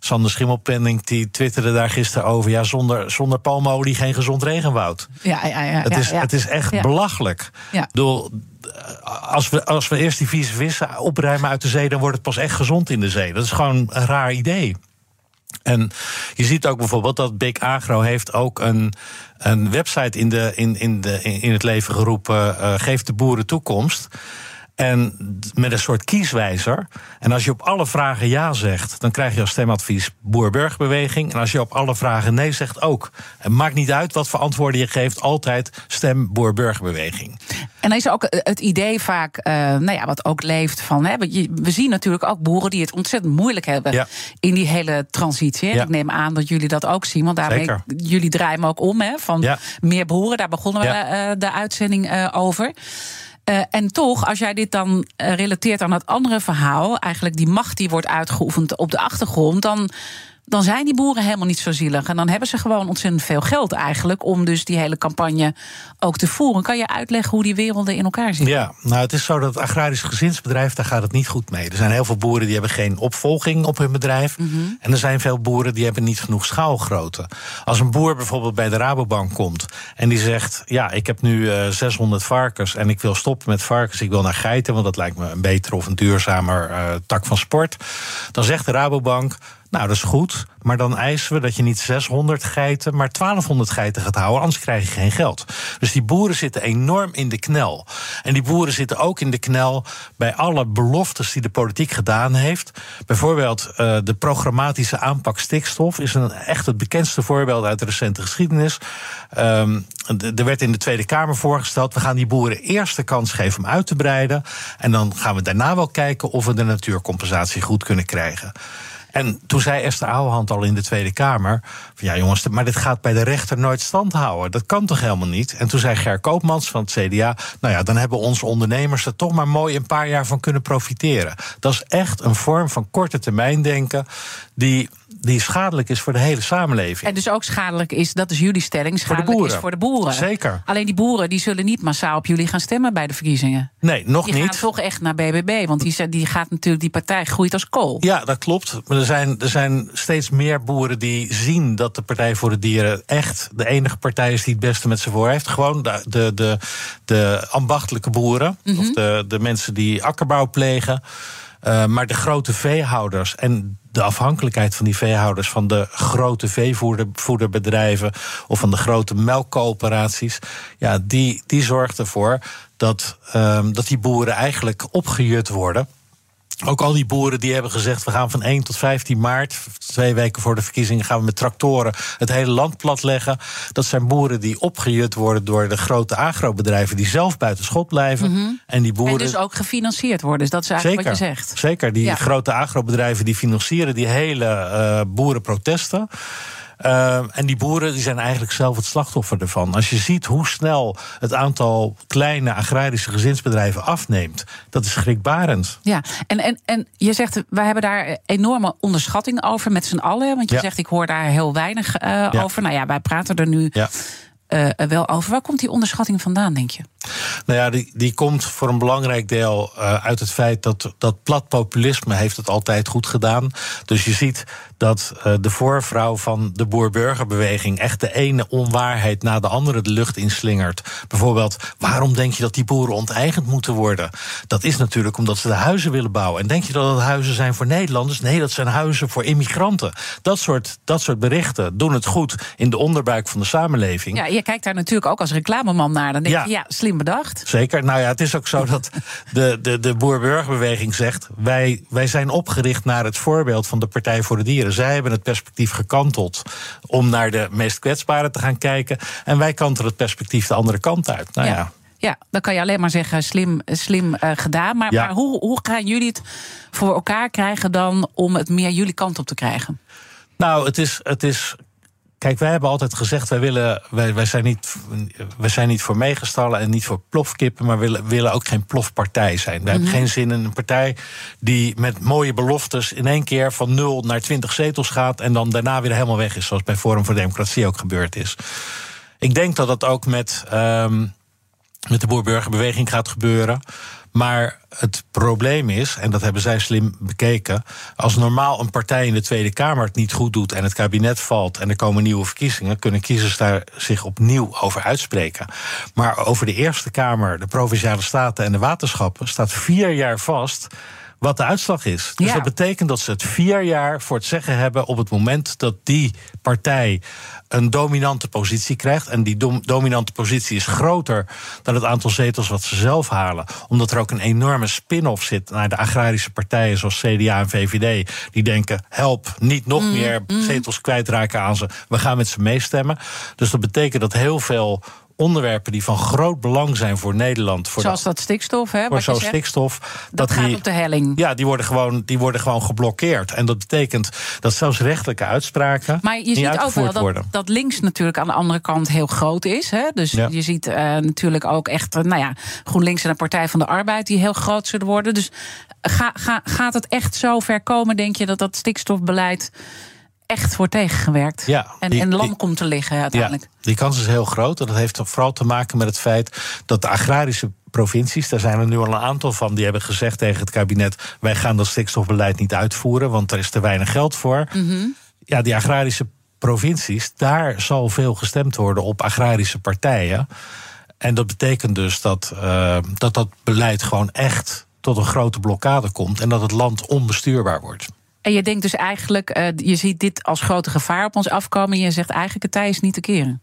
Sander Schimmelpenning die twitterde daar gisteren over. Ja, zonder, zonder palmolie geen gezond regenwoud. Ja, ja, ja. Het, is, ja, het is echt belachelijk. Ja. Door, als, we, als we eerst die vieze vissen opruimen uit de zee, dan wordt het pas echt gezond in de zee. Dat is gewoon een raar idee. En je ziet ook bijvoorbeeld dat Big Agro heeft ook een, een website in, de, in, in, de, in het leven geroepen: uh, Geef de boeren toekomst. En met een soort kieswijzer. En als je op alle vragen ja zegt, dan krijg je als stemadvies Boer-Burgerbeweging. En als je op alle vragen nee zegt ook. Het maakt niet uit wat voor antwoorden je geeft, altijd stem Boer-Burgerbeweging. En dan is ook het idee vaak, uh, nou ja, wat ook leeft van. Hè, we zien natuurlijk ook boeren die het ontzettend moeilijk hebben ja. in die hele transitie. Ja. Ik neem aan dat jullie dat ook zien, want daarmee jullie draaien me ook om hè, van ja. meer boeren. Daar begonnen we uh, de uitzending uh, over. Uh, en toch, als jij dit dan uh, relateert aan het andere verhaal, eigenlijk die macht die wordt uitgeoefend op de achtergrond, dan dan zijn die boeren helemaal niet zo zielig. En dan hebben ze gewoon ontzettend veel geld eigenlijk om dus die hele campagne ook te voeren. Kan je uitleggen hoe die werelden in elkaar zitten? Ja, nou het is zo dat het agrarisch gezinsbedrijf, daar gaat het niet goed mee. Er zijn heel veel boeren die hebben geen opvolging op hun bedrijf. Mm -hmm. En er zijn veel boeren die hebben niet genoeg schaalgrootte. Als een boer bijvoorbeeld bij de Rabobank komt en die zegt: Ja, ik heb nu uh, 600 varkens en ik wil stoppen met varkens, ik wil naar geiten, want dat lijkt me een betere of een duurzamer uh, tak van sport. Dan zegt de Rabobank. Nou, dat is goed. Maar dan eisen we dat je niet 600 geiten, maar 1200 geiten gaat houden. Anders krijg je geen geld. Dus die boeren zitten enorm in de knel. En die boeren zitten ook in de knel bij alle beloftes die de politiek gedaan heeft. Bijvoorbeeld uh, de programmatische aanpak stikstof is een, echt het bekendste voorbeeld uit de recente geschiedenis. Um, er werd in de Tweede Kamer voorgesteld: we gaan die boeren eerst de kans geven om uit te breiden. En dan gaan we daarna wel kijken of we de natuurcompensatie goed kunnen krijgen. En toen zei Esther Ouwehand al in de Tweede Kamer: van, ja, jongens, maar dit gaat bij de rechter nooit stand houden. Dat kan toch helemaal niet? En toen zei Ger Koopmans van het CDA: nou ja, dan hebben onze ondernemers er toch maar mooi een paar jaar van kunnen profiteren. Dat is echt een vorm van korte termijn denken die die schadelijk is voor de hele samenleving. En dus ook schadelijk is, dat is jullie stelling, schadelijk voor de boeren. is voor de boeren. Zeker. Alleen die boeren die zullen niet massaal op jullie gaan stemmen bij de verkiezingen. Nee, nog die niet. Die gaan toch echt naar BBB, want die, die gaat natuurlijk, die partij groeit als kool. Ja, dat klopt. Maar er zijn, er zijn steeds meer boeren die zien dat de Partij voor de Dieren echt de enige partij is die het beste met ze voor heeft. Gewoon de, de, de, de ambachtelijke boeren, mm -hmm. of de, de mensen die akkerbouw plegen. Uh, maar de grote veehouders en de afhankelijkheid van die veehouders van de grote veevoederbedrijven of van de grote melkcoöperaties, ja, die, die zorgt ervoor dat, um, dat die boeren eigenlijk opgejut worden. Ook al die boeren die hebben gezegd: we gaan van 1 tot 15 maart, twee weken voor de verkiezingen, gaan we met tractoren het hele land platleggen. Dat zijn boeren die opgejut worden door de grote agrobedrijven die zelf buiten schot blijven. Mm -hmm. En die boeren. En dus ook gefinancierd worden. Dus dat is eigenlijk zeker, wat je zegt. Zeker, die Ja. grote agrobedrijven die financieren die hele uh, boerenprotesten. Uh, en die boeren die zijn eigenlijk zelf het slachtoffer ervan. Als je ziet hoe snel het aantal kleine agrarische gezinsbedrijven afneemt, dat is schrikbarend. Ja, en, en, en je zegt, wij hebben daar enorme onderschatting over met z'n allen. Want je Ja. zegt, ik hoor daar heel weinig uh, Ja. over. Nou ja, wij praten er nu Ja. Uh, wel over. Waar komt die onderschatting vandaan, denk je? Nou ja, die, die komt voor een belangrijk deel uh, uit het feit dat dat plat populisme heeft het altijd goed gedaan. Dus je ziet dat uh, de voorvrouw van de boer-burgerbeweging echt de ene onwaarheid na de andere de lucht inslingert. Bijvoorbeeld, waarom denk je dat die boeren onteigend moeten worden? Dat is natuurlijk omdat ze de huizen willen bouwen. En denk je dat het huizen zijn voor Nederlanders? Nee, dat zijn huizen voor immigranten. Dat soort, dat soort berichten doen het goed in de onderbuik van de samenleving. Ja, je kijkt daar natuurlijk ook als reclameman naar. Dan denk Ja. je, ja, slim bedacht. Zeker. Nou ja, het is ook zo dat de, de, de boer-burgerbeweging zegt... Wij, wij zijn opgericht naar het voorbeeld van de Partij voor de Dieren. Zij hebben het perspectief gekanteld om naar de meest kwetsbaren te gaan kijken. En wij kantelen het perspectief de andere kant uit. Nou ja. Ja, dan kan je alleen maar zeggen slim, slim uh, gedaan. Maar, Ja. maar hoe, hoe gaan jullie het voor elkaar krijgen dan om het meer jullie kant op te krijgen? Nou, het is, het is Kijk, wij hebben altijd gezegd, wij, willen, wij, wij, zijn, niet, wij zijn niet voor meegestallen en niet voor plofkippen, maar willen, willen ook geen plofpartij zijn. We hebben geen zin in een partij die met mooie beloftes in één keer van 0 naar 20 zetels gaat en dan daarna weer helemaal weg is, zoals bij Forum voor Democratie ook gebeurd is. Ik denk dat dat ook met, ehm, met de boerburgerbeweging gaat gebeuren. Maar het probleem is, en dat hebben zij slim bekeken. Als normaal een partij in de Tweede Kamer het niet goed doet en het kabinet valt en er komen nieuwe verkiezingen, kunnen kiezers daar zich opnieuw over uitspreken. Maar over de Eerste Kamer, de provinciale staten en de waterschappen staat vier jaar vast wat de uitslag is. Dus Ja. dat betekent dat ze het vier jaar voor het zeggen hebben op het moment dat die partij een dominante positie krijgt. En die dom- dominante positie is groter dan het aantal zetels wat ze zelf halen. Omdat er ook een enorme spin-off zit naar de agrarische partijen zoals CDA en VVD. Die denken: help, niet nog meer zetels kwijtraken aan ze. We gaan met ze meestemmen. Dus dat betekent dat heel veel onderwerpen die van groot belang zijn voor Nederland. Voor Zoals dat stikstof, hè? voor zo'n stikstof. dat gaat die, op de helling. ja, die worden, gewoon, die worden gewoon geblokkeerd. En dat betekent dat zelfs rechtelijke uitspraken Maar je niet ziet ook wel dat, worden. dat links natuurlijk aan de andere kant heel groot is. Hè? Dus Ja. je ziet eh, natuurlijk ook echt, eh, nou ja, GroenLinks en de Partij van de Arbeid die heel groot zullen worden. Dus ga, ga, gaat het echt zo ver komen, denk je, dat dat stikstofbeleid echt wordt tegengewerkt? Ja, en, die- en lam die- komt te liggen uiteindelijk. Ja, die kans is heel groot. En dat heeft vooral te maken met het feit dat de agrarische provincies, daar zijn er nu al een aantal van, die hebben gezegd tegen het kabinet: wij gaan dat stikstofbeleid niet uitvoeren, want er is te weinig geld voor. Mhm. Ja, die agrarische provincies, daar zal veel gestemd worden op agrarische partijen. En dat betekent dus dat eh, dat, dat beleid gewoon echt tot een grote blokkade komt en dat het land onbestuurbaar wordt. En je denkt dus eigenlijk, eh, je ziet dit als grote gevaar op ons afkomen. En je zegt eigenlijk, het tij is niet te keren.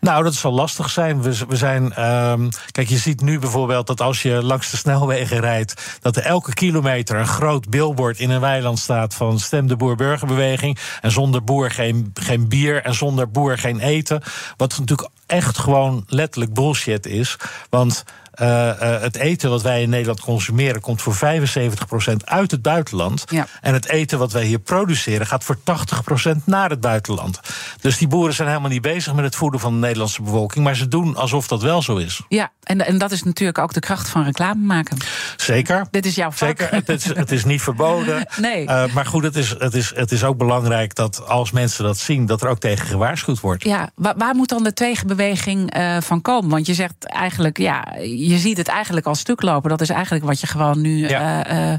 Nou, dat zal lastig zijn. We, we zijn. ehm, kijk, je ziet nu bijvoorbeeld dat als je langs de snelwegen rijdt. dat er elke kilometer een groot billboard in een weiland staat. van stem de boer-burgerbeweging. En zonder boer geen, geen bier. En zonder boer geen eten. Wat natuurlijk echt gewoon letterlijk bullshit is. Want. Eh, eh, het eten wat wij in Nederland consumeren komt voor 75% uit het buitenland. Ja. En het eten wat wij hier produceren gaat voor 80% naar het buitenland. Dus die boeren zijn helemaal niet bezig met het voeden van de Nederlandse bevolking. Maar ze doen alsof dat wel zo is. Ja, en, en dat is natuurlijk ook de kracht van reclame maken. Zeker. Dit is jouw vak. Zeker, het is, het is niet verboden. [LAUGHS] Nee. Eh, maar goed, het is, het, is, het is ook belangrijk dat als mensen dat zien, dat er ook tegen gewaarschuwd wordt. Ja, waar, waar moet dan de tegenbeweging van komen? Want je zegt eigenlijk, ja, je ziet het eigenlijk al stuk lopen. Dat is eigenlijk wat je gewoon nu Ja. eh,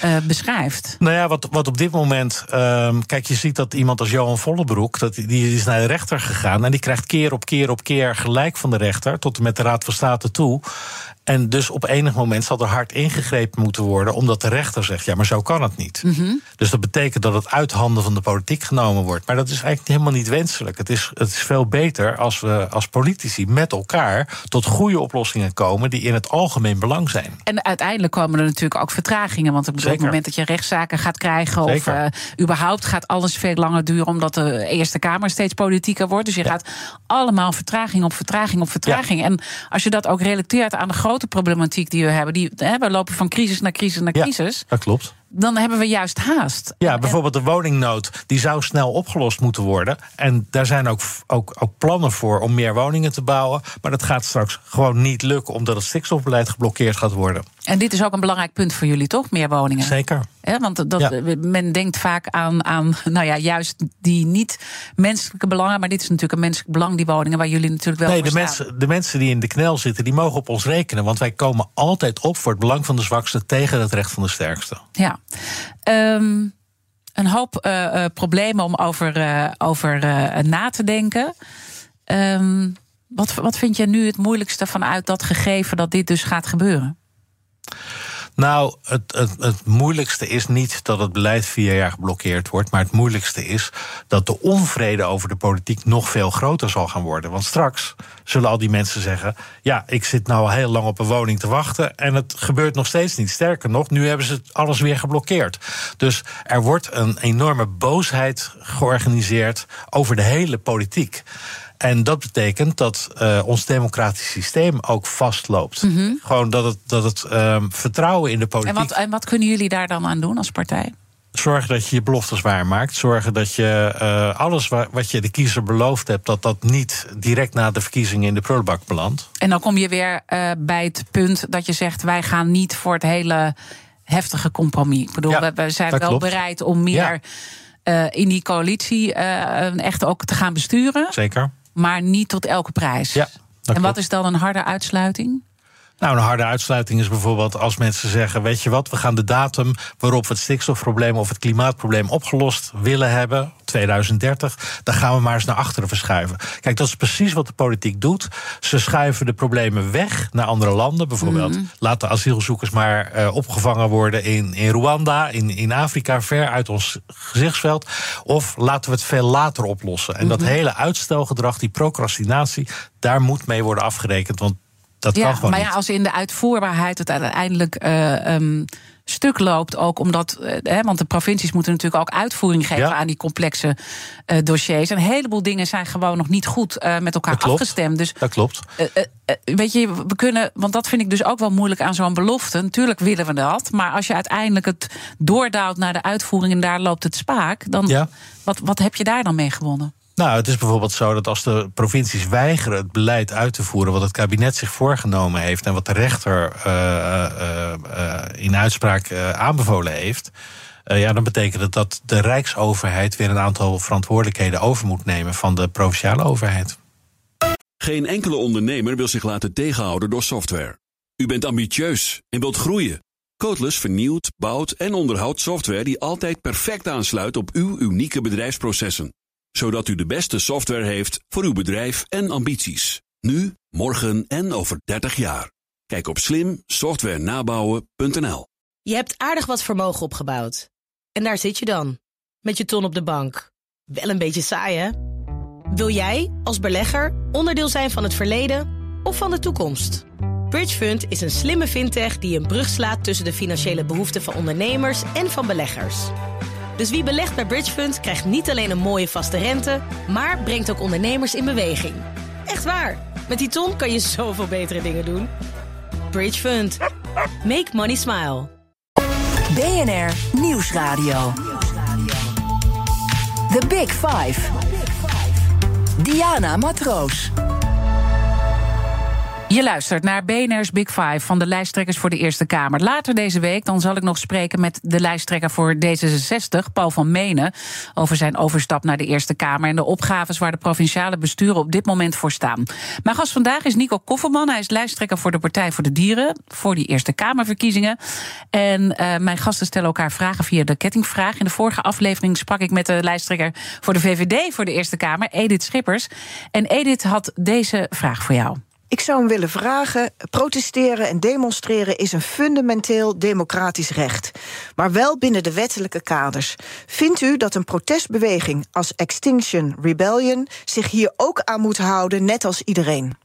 eh, beschrijft. Nou ja, wat, wat op dit moment. ehm, kijk, je ziet dat iemand als Johan Vollebroek. Dat, die- is naar de rechter gegaan. En die krijgt keer op keer op keer gelijk van de rechter. Tot en met de Raad van State toe. En dus op enig moment zal er hard ingegrepen moeten worden. Omdat de rechter zegt: ja, maar zo kan het niet. Dus dat betekent dat het uit handen van de politiek genomen wordt. Maar dat is eigenlijk helemaal niet wenselijk. Het is, het is veel beter als we als politici met elkaar. tot goede oplossingen komen. die in het algemeen belang zijn. En uiteindelijk komen er natuurlijk ook vertragingen. Want ik bedoel, op het Zeker. moment dat je rechtszaken gaat krijgen... of Zeker. eh, überhaupt gaat alles veel langer duren... omdat de Eerste Kamer steeds politieker wordt. Dus je gaat allemaal vertraging op vertraging op vertraging. En als je dat ook relateert aan de grote problematiek die we hebben... Die, hè, we lopen van crisis naar crisis naar Ja, crisis... dat klopt. Dan hebben we juist haast. Ja, bijvoorbeeld de woningnood, die zou snel opgelost moeten worden. En daar zijn ook, ook, ook plannen voor om meer woningen te bouwen. Maar dat gaat straks gewoon niet lukken, omdat het stikstofbeleid geblokkeerd gaat worden. En dit is ook een belangrijk punt voor jullie, toch? Meer woningen. Zeker. Want dat, Ja. men denkt vaak aan, aan, nou ja, juist die niet-menselijke belangen. Maar dit is natuurlijk een menselijk belang, die woningen, waar jullie natuurlijk wel Nee, de mensen, de mensen die in de knel zitten, die mogen op ons rekenen. Want wij komen altijd op voor het belang van de zwakste tegen het recht van de sterkste. Ja. Ehm, een hoop eh, eh, problemen om over, eh, over na te denken. Ehm, wat, wat vind je nu het moeilijkste vanuit dat gegeven dat dit dus gaat gebeuren? Nou, het, het, moeilijkste is niet dat het beleid vier jaar geblokkeerd wordt. Maar het moeilijkste is dat de onvrede over de politiek nog veel groter zal gaan worden. Want straks zullen al die mensen zeggen: Ja, ik zit nou al heel lang op een woning te wachten. En het gebeurt nog steeds niet. Sterker nog, nu hebben ze alles weer geblokkeerd. Dus er wordt een enorme boosheid georganiseerd over de hele politiek. En dat betekent dat eh, ons democratisch systeem ook vastloopt. Gewoon dat het, dat het ehm, vertrouwen in de En politiek. wat, en wat kunnen jullie daar dan aan doen als partij? Zorg dat je je beloftes waarmaakt. Zorgen dat je uh, alles wat je de kiezer beloofd hebt, dat dat niet direct na de verkiezingen in de prullenbak belandt. En dan kom je weer uh, bij het punt dat je zegt: wij gaan niet voor het hele heftige compromis. Ik bedoel, Ja, we zijn wel klopt. bereid om meer Ja. uh, in die coalitie echt ook te gaan besturen, Zeker. Maar niet tot elke prijs. Ja, en wat is dan een harde uitsluiting? Nou, een harde uitsluiting is bijvoorbeeld als mensen zeggen: Weet je wat, we gaan de datum waarop we het stikstofprobleem of het klimaatprobleem opgelost willen hebben, 2030, dan gaan we maar eens naar achteren verschuiven. Kijk, dat is precies wat de politiek doet. Ze schuiven de problemen weg naar andere landen. Bijvoorbeeld, laten asielzoekers maar eh, opgevangen worden in, in Rwanda, in, in Afrika, ver uit ons gezichtsveld. Of laten we het veel later oplossen. En dat hele uitstelgedrag, die procrastinatie, daar moet mee worden afgerekend. Want dat kan Ja, gewoon maar niet. ja, als in de uitvoerbaarheid het uiteindelijk eh, ehm, stuk loopt, ook omdat, eh, hè, want de provincies moeten natuurlijk ook uitvoering geven Ja. aan die complexe eh, dossiers. En een heleboel dingen zijn gewoon nog niet goed met elkaar Dat klopt. afgestemd. Dus Dat klopt. weet je, we kunnen, want dat vind ik dus ook wel moeilijk aan zo'n belofte. Natuurlijk willen we dat, maar als je uiteindelijk het doordouwt naar de uitvoering en daar loopt het spaak, dan Ja. wat, wat heb je daar dan mee gewonnen? Nou, het is bijvoorbeeld zo dat als de provincies weigeren het beleid uit te voeren wat het kabinet zich voorgenomen heeft en wat de rechter eh, eh, eh, in uitspraak aanbevolen heeft. ja, dan betekent het dat de Rijksoverheid weer een aantal verantwoordelijkheden over moet nemen van de provinciale overheid. Geen enkele ondernemer wil zich laten tegenhouden door software. U bent ambitieus en wilt groeien. Codeless vernieuwt, bouwt en onderhoudt software die altijd perfect aansluit op uw unieke bedrijfsprocessen. Zodat u de beste software heeft voor uw bedrijf en ambities. Nu, morgen en over 30 jaar. Kijk op slimsoftwarenabouwen.nl. Je hebt aardig wat vermogen opgebouwd. En daar zit je dan, met je ton op de bank. Wel een beetje saai, hè? Wil jij, als belegger, onderdeel zijn van het verleden of van de toekomst? Bridgefund is een slimme fintech die een brug slaat tussen de financiële behoeften van ondernemers en van beleggers. Dus wie belegt bij Bridgefund krijgt niet alleen een mooie vaste rente, maar brengt ook ondernemers in beweging. Echt waar, met die ton kan je [LAUGHS] zoveel betere dingen doen. Bridgefund. Make money smile. BNR Nieuwsradio. The Big Five. Diana Matroos. Je luistert naar BNR's Big Five van de lijsttrekkers voor de Eerste Kamer. Later deze week dan zal ik nog spreken met de lijsttrekker voor D66, Paul van Menen, over zijn overstap naar de Eerste Kamer en de opgaves waar de provinciale besturen op dit moment voor staan. Mijn gast vandaag is Nico Kofferman. Hij is lijsttrekker voor de Partij voor de Dieren voor die Eerste Kamerverkiezingen. En uh, mijn gasten stellen elkaar vragen via de kettingvraag. In de vorige aflevering sprak ik met de lijsttrekker voor de VVD voor de Eerste Kamer, Edith Schippers. En Edith had deze vraag voor jou. Ik zou hem willen vragen: protesteren en demonstreren is een fundamenteel democratisch recht, maar wel binnen de wettelijke kaders. Vindt u dat een protestbeweging als Extinction Rebellion zich hier ook aan moet houden, net als iedereen?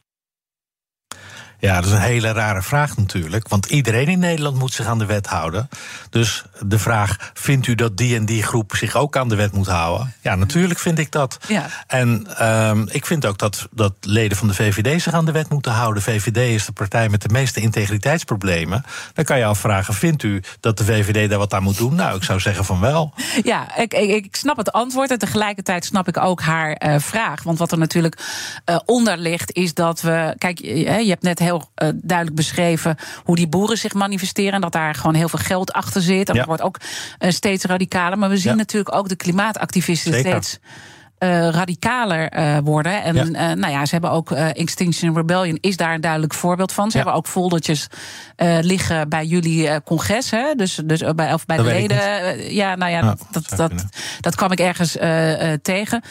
Ja, dat is een hele rare vraag natuurlijk. Want iedereen in Nederland moet zich aan de wet houden. Dus de vraag: vindt u dat die en die groep zich ook aan de wet moet houden? Ja, natuurlijk vind ik dat. Ja. En um, ik vind ook dat, dat leden van de VVD zich aan de wet moeten houden. VVD is de partij met de meeste integriteitsproblemen. Dan kan je afvragen: vindt u dat de VVD daar wat aan moet doen? Nou, ik zou zeggen van wel. Ja, ik, ik, ik snap het antwoord. En tegelijkertijd snap ik ook haar uh, vraag. Want wat er natuurlijk uh, onder ligt, is dat we. Kijk, je, je hebt net heel uh, duidelijk beschreven hoe die boeren zich manifesteren. En dat daar gewoon heel veel geld achter zit. En Ja. dat wordt ook uh, steeds radicaler. Maar we zien Ja. natuurlijk ook de klimaatactivisten Zeker. steeds. Uh, radicaler uh, worden. En Ja. uh, nou ja, ze hebben ook Extinction Rebellion is daar een duidelijk voorbeeld van. Ze Ja. hebben ook foldertjes liggen bij jullie congres, hè? Dus, dus bij, of bij Dat de leden. Ja, nou ja, Ja, dat, dat, dat, dat kwam ik ergens tegen.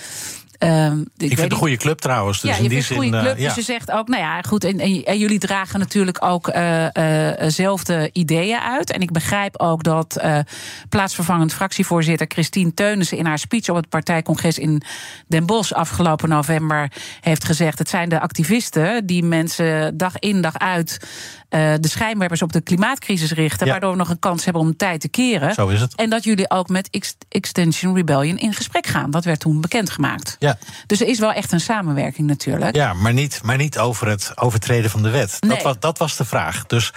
Ehm, Ik, vind het een goede club trouwens. Dus ja, in je die vindt een goede eh, club. ja. Dus je zegt ook, nou ja, goed. En, en, en jullie dragen natuurlijk ook eh, eh, zelfde ideeën uit. En ik begrijp ook dat eh, plaatsvervangend fractievoorzitter Christine Teunissen in haar speech op het partijcongres in Den Bosch afgelopen november heeft gezegd: het zijn de activisten die mensen dag in dag uit eh, de schijnwerpers op de klimaatcrisis richten, Ja. waardoor we nog een kans hebben om tijd te keren. Zo is het. En dat jullie ook met Ex- Extension Rebellion in gesprek gaan. Dat werd toen bekendgemaakt. Ja. Dus er is wel echt een samenwerking natuurlijk. Ja, maar niet, maar niet over het overtreden van de wet. Nee. Dat, was, dat was de vraag. Dus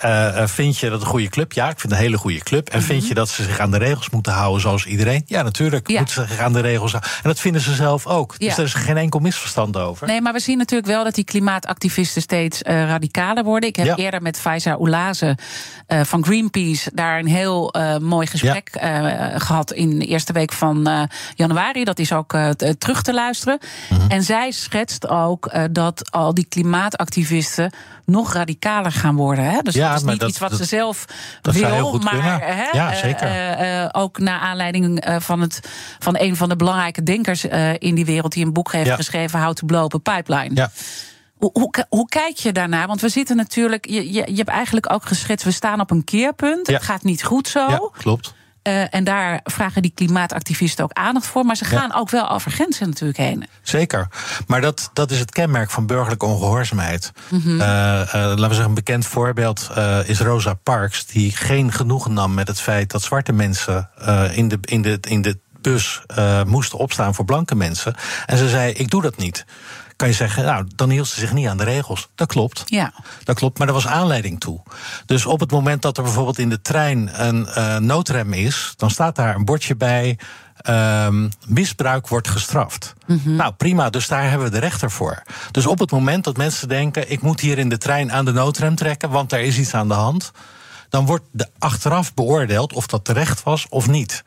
eh, vind je dat een goede club? Ja, ik vind het een hele goede club. En vind je dat ze zich aan de regels moeten houden zoals iedereen? Ja, natuurlijk Ja. moeten ze zich aan de regels houden. En dat vinden ze zelf ook. Ja. Dus daar is geen enkel misverstand over. Nee, maar we zien natuurlijk wel dat die klimaatactivisten steeds eh, radicaler worden. Ik heb Ja. eerder met Faiza Oulaze eh, van Greenpeace daar een heel eh, mooi gesprek eh, gehad in de eerste week van eh, januari. Dat is ook eh, terug te luisteren. Mhm. En zij schetst ook eh, dat al die klimaatactivisten nog radicaler gaan worden. Hè? Dus Ja, dat is niet dat- iets wat dat- ze zelf dat wil, maar hè, Ja, eh, zeker. eh, eh, ook naar aanleiding eh, van, het, van een van de belangrijke denkers eh, in die wereld die een boek heeft Ja. geschreven, How to Blow Up a Pipeline. Ja. Hoe, hoe, hoe kijk je daarnaar? Want we zitten natuurlijk. Je, je, je hebt eigenlijk ook geschetst. We staan op een keerpunt. Het gaat niet goed zo. Ja, klopt. Eh, en daar vragen die klimaatactivisten ook aandacht voor. Maar ze Ja. gaan ook wel over grenzen natuurlijk heen. Zeker. Maar dat, dat is het kenmerk van burgerlijke ongehoorzaamheid. Mhm. Eh, eh, laten we zeggen, een bekend voorbeeld is Rosa Parks, die geen genoegen nam met het feit dat zwarte mensen in, de, in, de, in de bus moesten opstaan voor blanke mensen. En ze zei: Ik doe dat niet. Kan je zeggen, nou, dan hield ze zich niet aan de regels. Dat klopt. Ja. Dat klopt, maar er was aanleiding toe. Dus op het moment dat er bijvoorbeeld in de trein een eh, noodrem is, dan staat daar een bordje bij. ehm, misbruik wordt gestraft. Nou prima, dus daar hebben we de rechter voor. Dus op het moment dat mensen denken: ik moet hier in de trein aan de noodrem trekken, want er is iets aan de hand. Dan wordt de achteraf beoordeeld of dat terecht was of niet.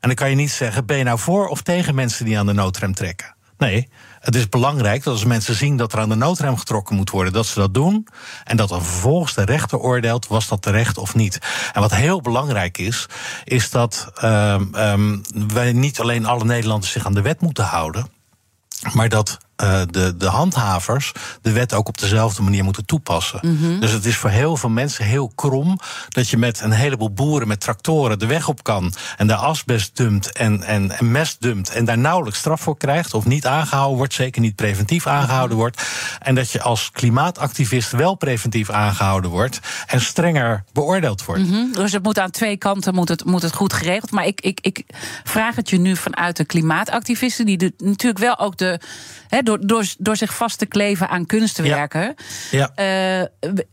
En dan kan je niet zeggen: ben je nou voor of tegen mensen die aan de noodrem trekken? Nee, het is belangrijk dat als mensen zien dat er aan de noodrem getrokken moet worden, dat ze dat doen. En dat dan vervolgens de rechter oordeelt, was dat terecht of niet. En wat heel belangrijk is, is dat ehm, ehm, wij niet alleen alle Nederlanders zich aan de wet moeten houden. Maar dat eh, de, de handhavers de wet ook op dezelfde manier moeten toepassen. Dus het is voor heel veel mensen heel krom dat je met een heleboel boeren met tractoren de weg op kan en daar asbest dumpt en, en, en mest dumpt en daar nauwelijks straf voor krijgt of niet aangehouden wordt, zeker niet preventief aangehouden wordt. En dat je als klimaatactivist wel preventief aangehouden wordt en strenger beoordeeld wordt. Hm? Dus het moet aan twee kanten moet het, moet het goed geregeld. Maar ik, ik, ik vraag het je nu vanuit de klimaatactivisten, die de, natuurlijk wel ook de. Door, door, door zich vast te kleven aan kunstwerken. Ja. Eh,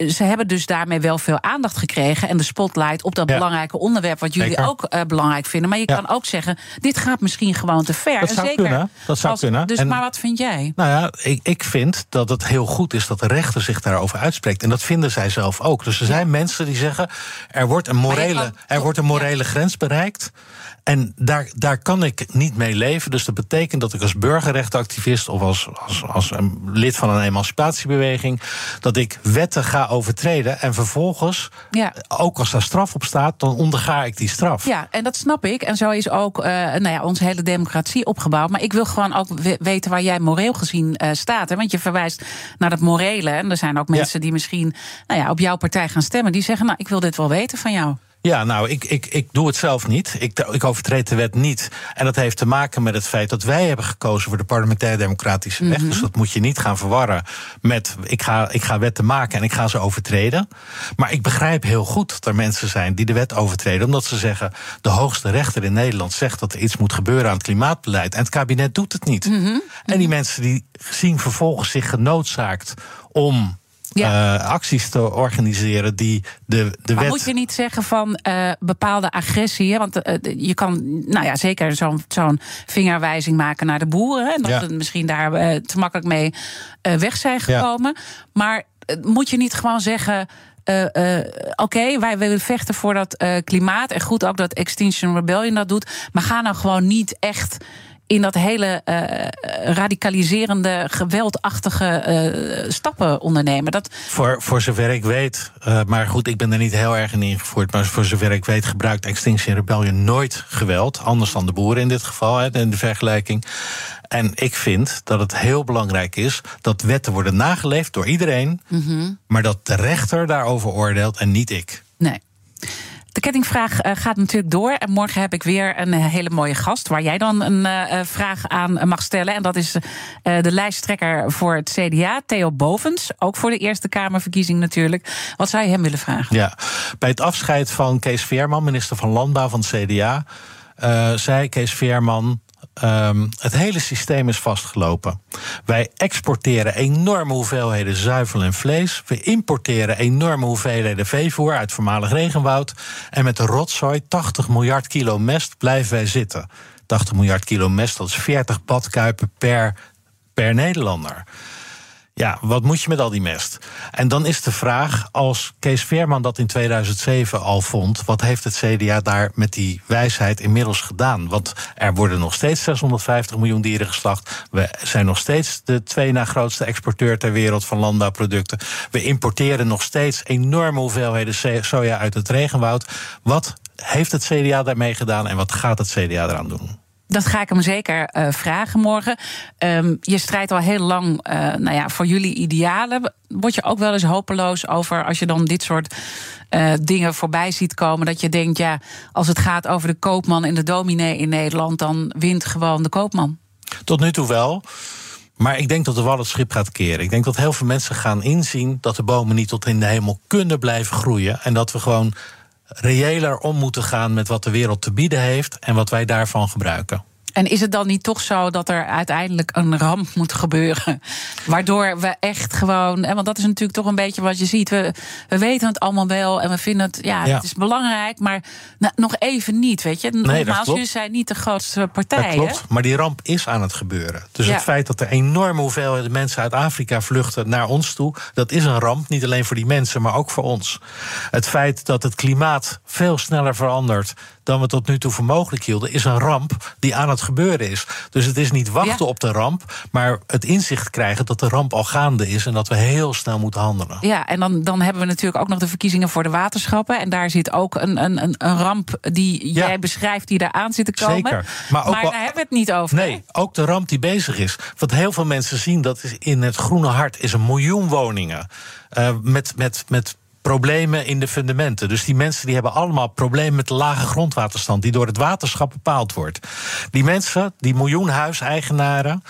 ze hebben dus daarmee wel veel aandacht gekregen. En de spotlight op dat Ja. belangrijke onderwerp. wat jullie Zeker. ook eh, belangrijk vinden. Maar je kan ook zeggen: dit gaat misschien gewoon te ver. Dat En zou zeker kunnen, dat zou als- kunnen. Dus, En- maar wat vind jij? Nou ja, ik, ik vind dat het heel goed is dat de rechter zich daarover uitspreekt. En dat vinden zij zelf ook. Dus er zijn mensen die zeggen: er wordt een morele, er wordt een morele grens bereikt. En daar, daar kan ik niet mee leven. Dus dat betekent dat ik als burgerrechtenactivist of als, als, als een lid van een emancipatiebeweging. dat ik wetten ga overtreden. En vervolgens, Ja. ook als daar straf op staat, dan onderga ik die straf. Ja, en dat snap ik. En zo is ook eh, nou ja, onze hele democratie opgebouwd. Maar ik wil gewoon ook we- weten waar jij moreel gezien eh, staat. Hè? Want je verwijst naar dat morele. En er zijn ook Ja. mensen die misschien nou ja, op jouw partij gaan stemmen. Die zeggen, nou, ik wil dit wel weten van jou. Ja, nou, ik, ik, ik doe het zelf niet. Ik, ik overtreed de wet niet. En dat heeft te maken met het feit dat wij hebben gekozen voor de parlementaire democratische weg. Dus dat moet je niet gaan verwarren met ik ga, ik ga wetten maken en ik ga ze overtreden. Maar ik begrijp heel goed dat er mensen zijn die de wet overtreden. Omdat ze zeggen, de hoogste rechter in Nederland zegt dat er iets moet gebeuren aan het klimaatbeleid. En het kabinet doet het niet. En die mensen die zien vervolgens zich genoodzaakt om. Ja. eh, acties te organiseren die de, de Maar wet. moet je niet zeggen van eh, bepaalde agressie? Hè? Want eh, je kan, nou ja, zeker zo'n zo'n vingerwijzing maken naar de boeren. Hè? En dat Ja. we misschien daar te makkelijk mee weg zijn gekomen. Maar moet je niet gewoon zeggen. Oké, wij willen vechten voor dat klimaat. En goed ook dat Extinction Rebellion dat doet. Maar ga nou gewoon niet echt in dat hele eh, radicaliserende, geweldachtige eh, stappen ondernemen. Dat, Voor, voor zover ik weet, eh, maar goed, ik ben er niet heel erg in ingevoerd. Maar voor zover ik weet, gebruikt Extinction Rebellion nooit geweld. Anders dan de boeren in dit geval, hè, in de vergelijking. En ik vind dat het heel belangrijk is dat wetten worden nageleefd door iedereen. Maar dat de rechter daarover oordeelt en niet ik. Nee. De kettingvraag eh, gaat natuurlijk door. En morgen heb ik weer een eh, hele mooie gast. Waar jij dan een eh, vraag aan mag stellen. En dat is de lijsttrekker voor het CDA, Theo Bovens. Ook voor de Eerste Kamerverkiezing natuurlijk. Wat zou je hem willen vragen? Ja, bij het afscheid van Kees Veerman, minister van Landbouw van het CDA, zei Kees Veerman. Ehm, het hele systeem is vastgelopen. Wij exporteren enorme hoeveelheden zuivel en vlees. We importeren enorme hoeveelheden veevoer uit voormalig regenwoud. En met de rotzooi, 80 miljard kilo mest, blijven wij zitten. 80 miljard kilo mest, dat is 40 badkuipen per, per Nederlander. Ja, wat moet je met al die mest? En dan is de vraag, als Kees Veerman dat in 2007 al vond, wat heeft het CDA daar met die wijsheid inmiddels gedaan? Want er worden nog steeds 650 miljoen dieren geslacht. We zijn nog steeds de twee na grootste exporteur ter wereld van landbouwproducten. We importeren nog steeds enorme hoeveelheden soja uit het regenwoud. Wat heeft het CDA daarmee gedaan en wat gaat het CDA eraan doen? Dat ga ik hem zeker uh, vragen morgen. Um, je strijdt al heel lang uh, nou ja, voor jullie idealen. Word je ook wel eens hopeloos over als je dan dit soort uh, dingen voorbij ziet komen? Dat je denkt, ja, als het gaat over de koopman en de dominee in Nederland, dan wint gewoon de koopman. Tot nu toe wel. Maar ik denk dat de wal het schip gaat keren. Ik denk dat heel veel mensen gaan inzien dat de bomen niet tot in de hemel kunnen blijven groeien. En dat we gewoon reëler om moeten gaan met wat de wereld te bieden heeft en wat wij daarvan gebruiken. En is het dan niet toch zo dat er uiteindelijk een ramp moet gebeuren? Waardoor we echt gewoon. Want dat is natuurlijk toch een beetje wat je ziet. We, we weten het allemaal wel en we vinden het. Ja, het is belangrijk, maar nou, nog even niet. Weet je, nee, nogmaals, zijn niet de grootste partij. Dat klopt, maar die ramp is aan het gebeuren. Dus het feit dat er enorme hoeveelheden mensen uit Afrika vluchten naar ons toe, dat is een ramp. Niet alleen voor die mensen, maar ook voor ons. Het feit dat het klimaat veel sneller verandert dan we tot nu toe voor mogelijk hielden, is een ramp die aan het gebeuren is. Dus het is niet wachten op de ramp, maar het inzicht krijgen dat de ramp al gaande is en dat we heel snel moeten handelen. Ja, en dan, dan hebben we natuurlijk ook nog de verkiezingen voor de waterschappen. En daar zit ook een, een, een ramp die jij beschrijft, die daar aan zit te komen. Zeker. Maar, ook maar daar hebben we het niet over. Nee, ook de ramp die bezig is. Wat heel veel mensen zien, dat is in het Groene Hart is een miljoen woningen. Uh, met, met, met problemen in de fundamenten. Dus die mensen die hebben allemaal problemen met de lage grondwaterstand... die door het waterschap bepaald wordt. Die mensen, die miljoen huiseigenaren...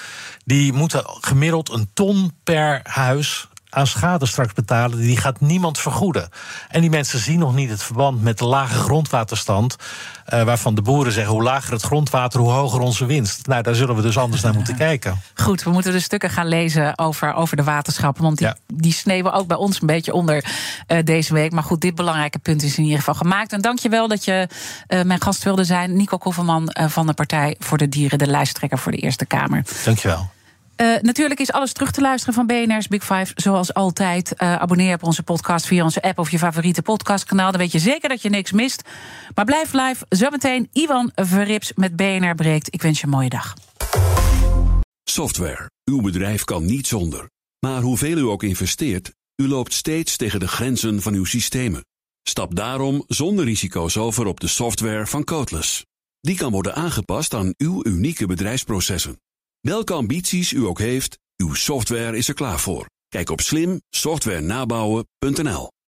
die moeten gemiddeld een ton per huis aan schade straks betalen, die gaat niemand vergoeden. En die mensen zien nog niet het verband met de lage grondwaterstand. Uh, waarvan de boeren zeggen: hoe lager het grondwater, hoe hoger onze winst. Nou, daar zullen we dus anders naar moeten kijken. Goed, we moeten de stukken gaan lezen over, over de waterschappen. Want die, ja. die sneeuwen ook bij ons een beetje onder uh, deze week. Maar goed, dit belangrijke punt is in ieder geval gemaakt. En dank je wel dat je uh, mijn gast wilde zijn. Nico Kofferman van de Partij voor de Dieren, de lijsttrekker voor de Eerste Kamer. Dank je wel. Uh, natuurlijk is alles terug te luisteren van BNR's Big Five. Zoals altijd. Uh, abonneer op onze podcast via onze app of je favoriete podcastkanaal. Dan weet je zeker dat je niks mist. Maar blijf live. Zometeen Ivan Verrips met BNR breekt. Ik wens je een mooie dag. Software. Uw bedrijf kan niet zonder. Maar hoeveel u ook investeert, u loopt steeds tegen de grenzen van uw systemen. Stap daarom zonder risico's over op de software van Codeless. Die kan worden aangepast aan uw unieke bedrijfsprocessen. Welke ambities u ook heeft, uw software is er klaar voor. Kijk op slimsoftwarenabouwen.nl.